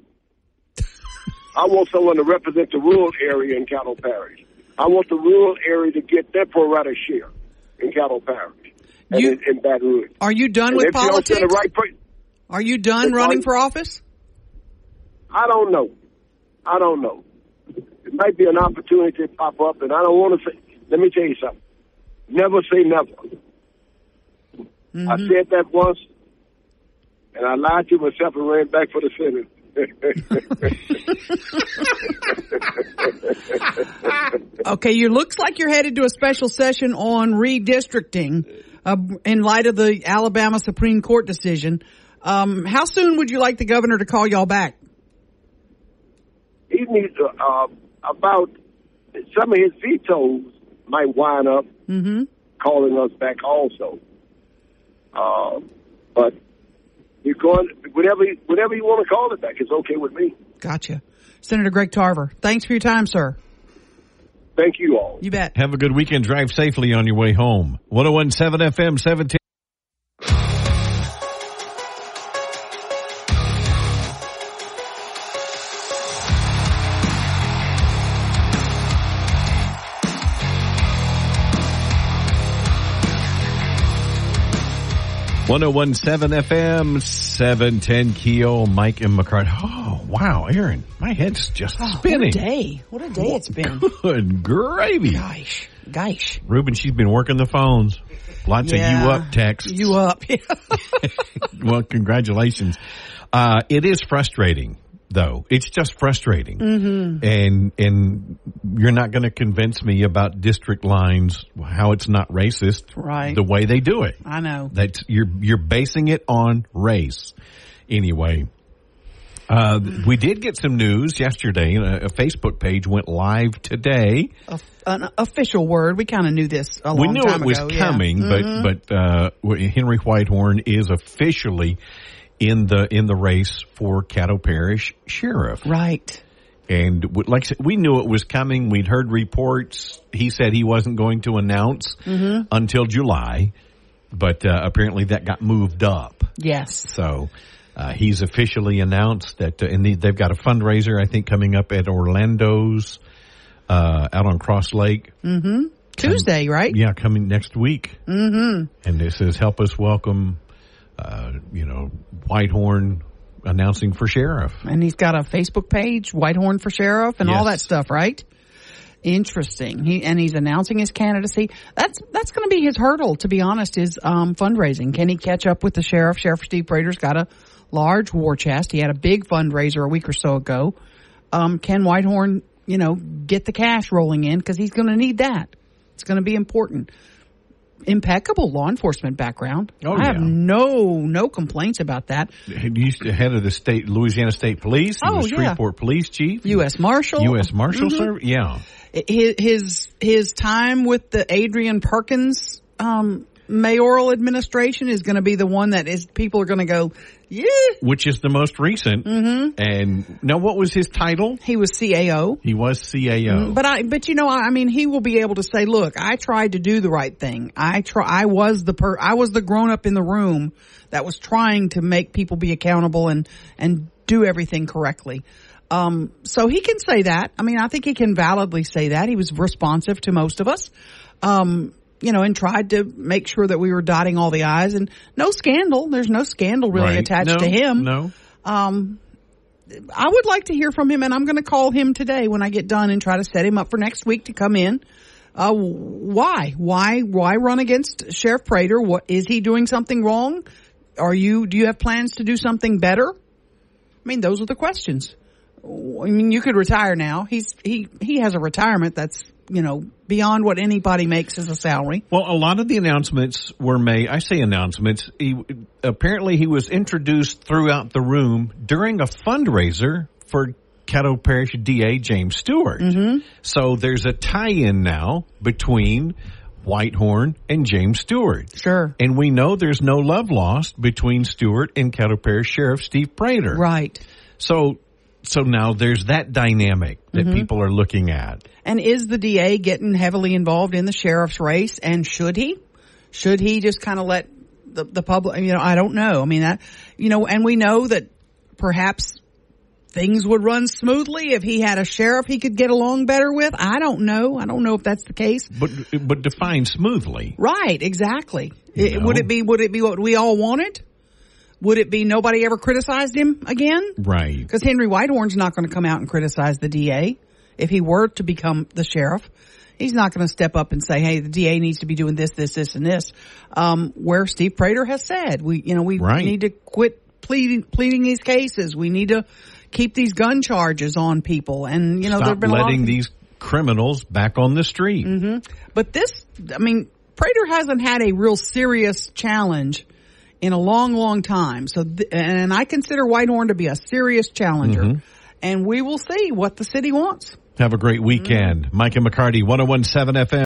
I want someone to represent the rural area in Caddo Parish. I want the rural area to get their pro rata share in Caddo Parish You- in, in Baton Rouge. Are you done And with if you don't politics? right Are you done running for office? I don't know. I don't know. It might be an opportunity to pop up, and I don't want to say. Let me tell you something. Never say never. I mm-hmm. said that once, and I lied to myself and ran back for the Senate. Okay, you looks like you're headed to a special session on redistricting uh, in light of the Alabama Supreme Court decision. Um, how soon would you like the governor to call y'all back? he needs uh, about some of his vetoes might wind up Mm-hmm. calling us back also. Uh, but we're going whatever whatever you want to call it back is okay with me. Gotcha. Senator Greg Tarver, thanks for your time, sir. Thank you all. You bet. Have a good weekend. Drive safely on your way home. 1017 FM 17. One zero one seven FM seven ten KEEL Mike and McCarty. Oh wow, Aaron, my head's just Oh, spinning. What a day. What a day it's been. Good gravy. Gosh. Gosh. Ruben, she's been working the phones. Lots of you up texts. You up. well, congratulations. Uh, it is frustrating, though. It's just frustrating, mm-hmm. and and you're not going to convince me about district lines how it's not racist. Right. The way they do it. I know. That's you're you're basing it on race. Anyway, uh, we did get some news yesterday. A, a Facebook page went live today. An official word. We kind of knew this a long we knew it was ago, yeah. coming, Mhm. but but uh, Henry Whitehorn is officially in the in the race for Caddo Parish sheriff. Right. And like I said, we knew it was coming. We'd heard reports. He said he wasn't going to announce Mhm. until July, but uh, apparently that got moved up. Yes. So uh, he's officially announced that, uh, and they- they've got a fundraiser I think coming up at Orlando's uh, out on Cross Lake. Mm-hmm. Tuesday, right? Yeah, coming next week. Mm-hmm. And it says, help us welcome, uh, you know, Whitehorn announcing for sheriff. And he's got a Facebook page, Whitehorn for Sheriff, and all that stuff, right? Interesting. He and he's announcing his candidacy. That's that's going to be his hurdle, to be honest. Is um, fundraising. Can he catch up with the sheriff? Sheriff Steve Prator's got a large war chest. He had a big fundraiser a week or so ago. Um, can Whitehorn, you know, get the cash rolling in because he's going to need that. It's going to be important. Impeccable law enforcement background. Oh, I have no no complaints about that. He used to head of the state Louisiana State Police. He Oh, was yeah. Shreveport Police Chief. U.S. Marshal. U.S. Marshal Mhm. Service. Yeah. his his his time with the Adrian Perkins um, mayoral administration is going to be the one that is people are going to go, yeah. Which is the most recent. Mm-hmm. And now, what was his title? He was CAO. He was CAO. But I, but you know, I I mean, he will be able to say, "Look, I tried to do the right thing. I try. I was the per. I was the grown up in the room that was trying to make people be accountable and and do everything correctly." Um, so he can say that. I mean, I think he can validly say that. He was responsive to most of us. Um, you know, and tried to make sure that we were dotting all the I's and no scandal. There's no scandal really Right. attached No, to him. No. Um, I would like to hear from him, and I'm going to call him today when I get done and try to set him up for next week to come in. Uh, why? Why? Why run against Sheriff Prator? What is he doing something wrong? Are you? Do you have plans to do something better? I mean, those are the questions. I mean, you could retire now. He's he he has a retirement that's you know beyond what anybody makes as a salary. Well, a lot of the announcements were made. I say announcements. He, apparently, he was introduced throughout the room during a fundraiser for Caddo Parish DA James Stewart. Mm-hmm. So there's a tie-in now between Whitehorn and James Stewart. Sure. And we know there's no love lost between Stewart and Caddo Parish Sheriff Steve Prator. Right. So, so now there's that dynamic that Mhm. people are looking at. And is the DA getting heavily involved in the sheriff's race? And should he? Should he just kind of let the, the public, you know, I don't know. I mean, that, you know, and we know that perhaps things would run smoothly if he had a sheriff he could get along better with. I don't know. I don't know if that's the case. But, but define smoothly. Right, exactly. It- would it be, would it be what we all wanted? Would it be nobody ever criticized him again? Right. Because Henry Whitehorn's not going to come out and criticize the DA if he were to become the sheriff. He's not going to step up and say, "Hey, the DA needs to be doing this, this, this, and this." Um, where Steve Prator has said, "We, you know, we Right. need to quit pleading pleading these cases. We need to keep these gun charges on people." And you know, Stop been letting of- these criminals back on the street. hmm But this, I mean, Prator hasn't had a real serious challenge in a long, long time. So, th- and I consider Whitehorn to be a serious challenger. Mhm. And we will see what the city wants. Have a great weekend. Mike and McCarty, 1017 FM.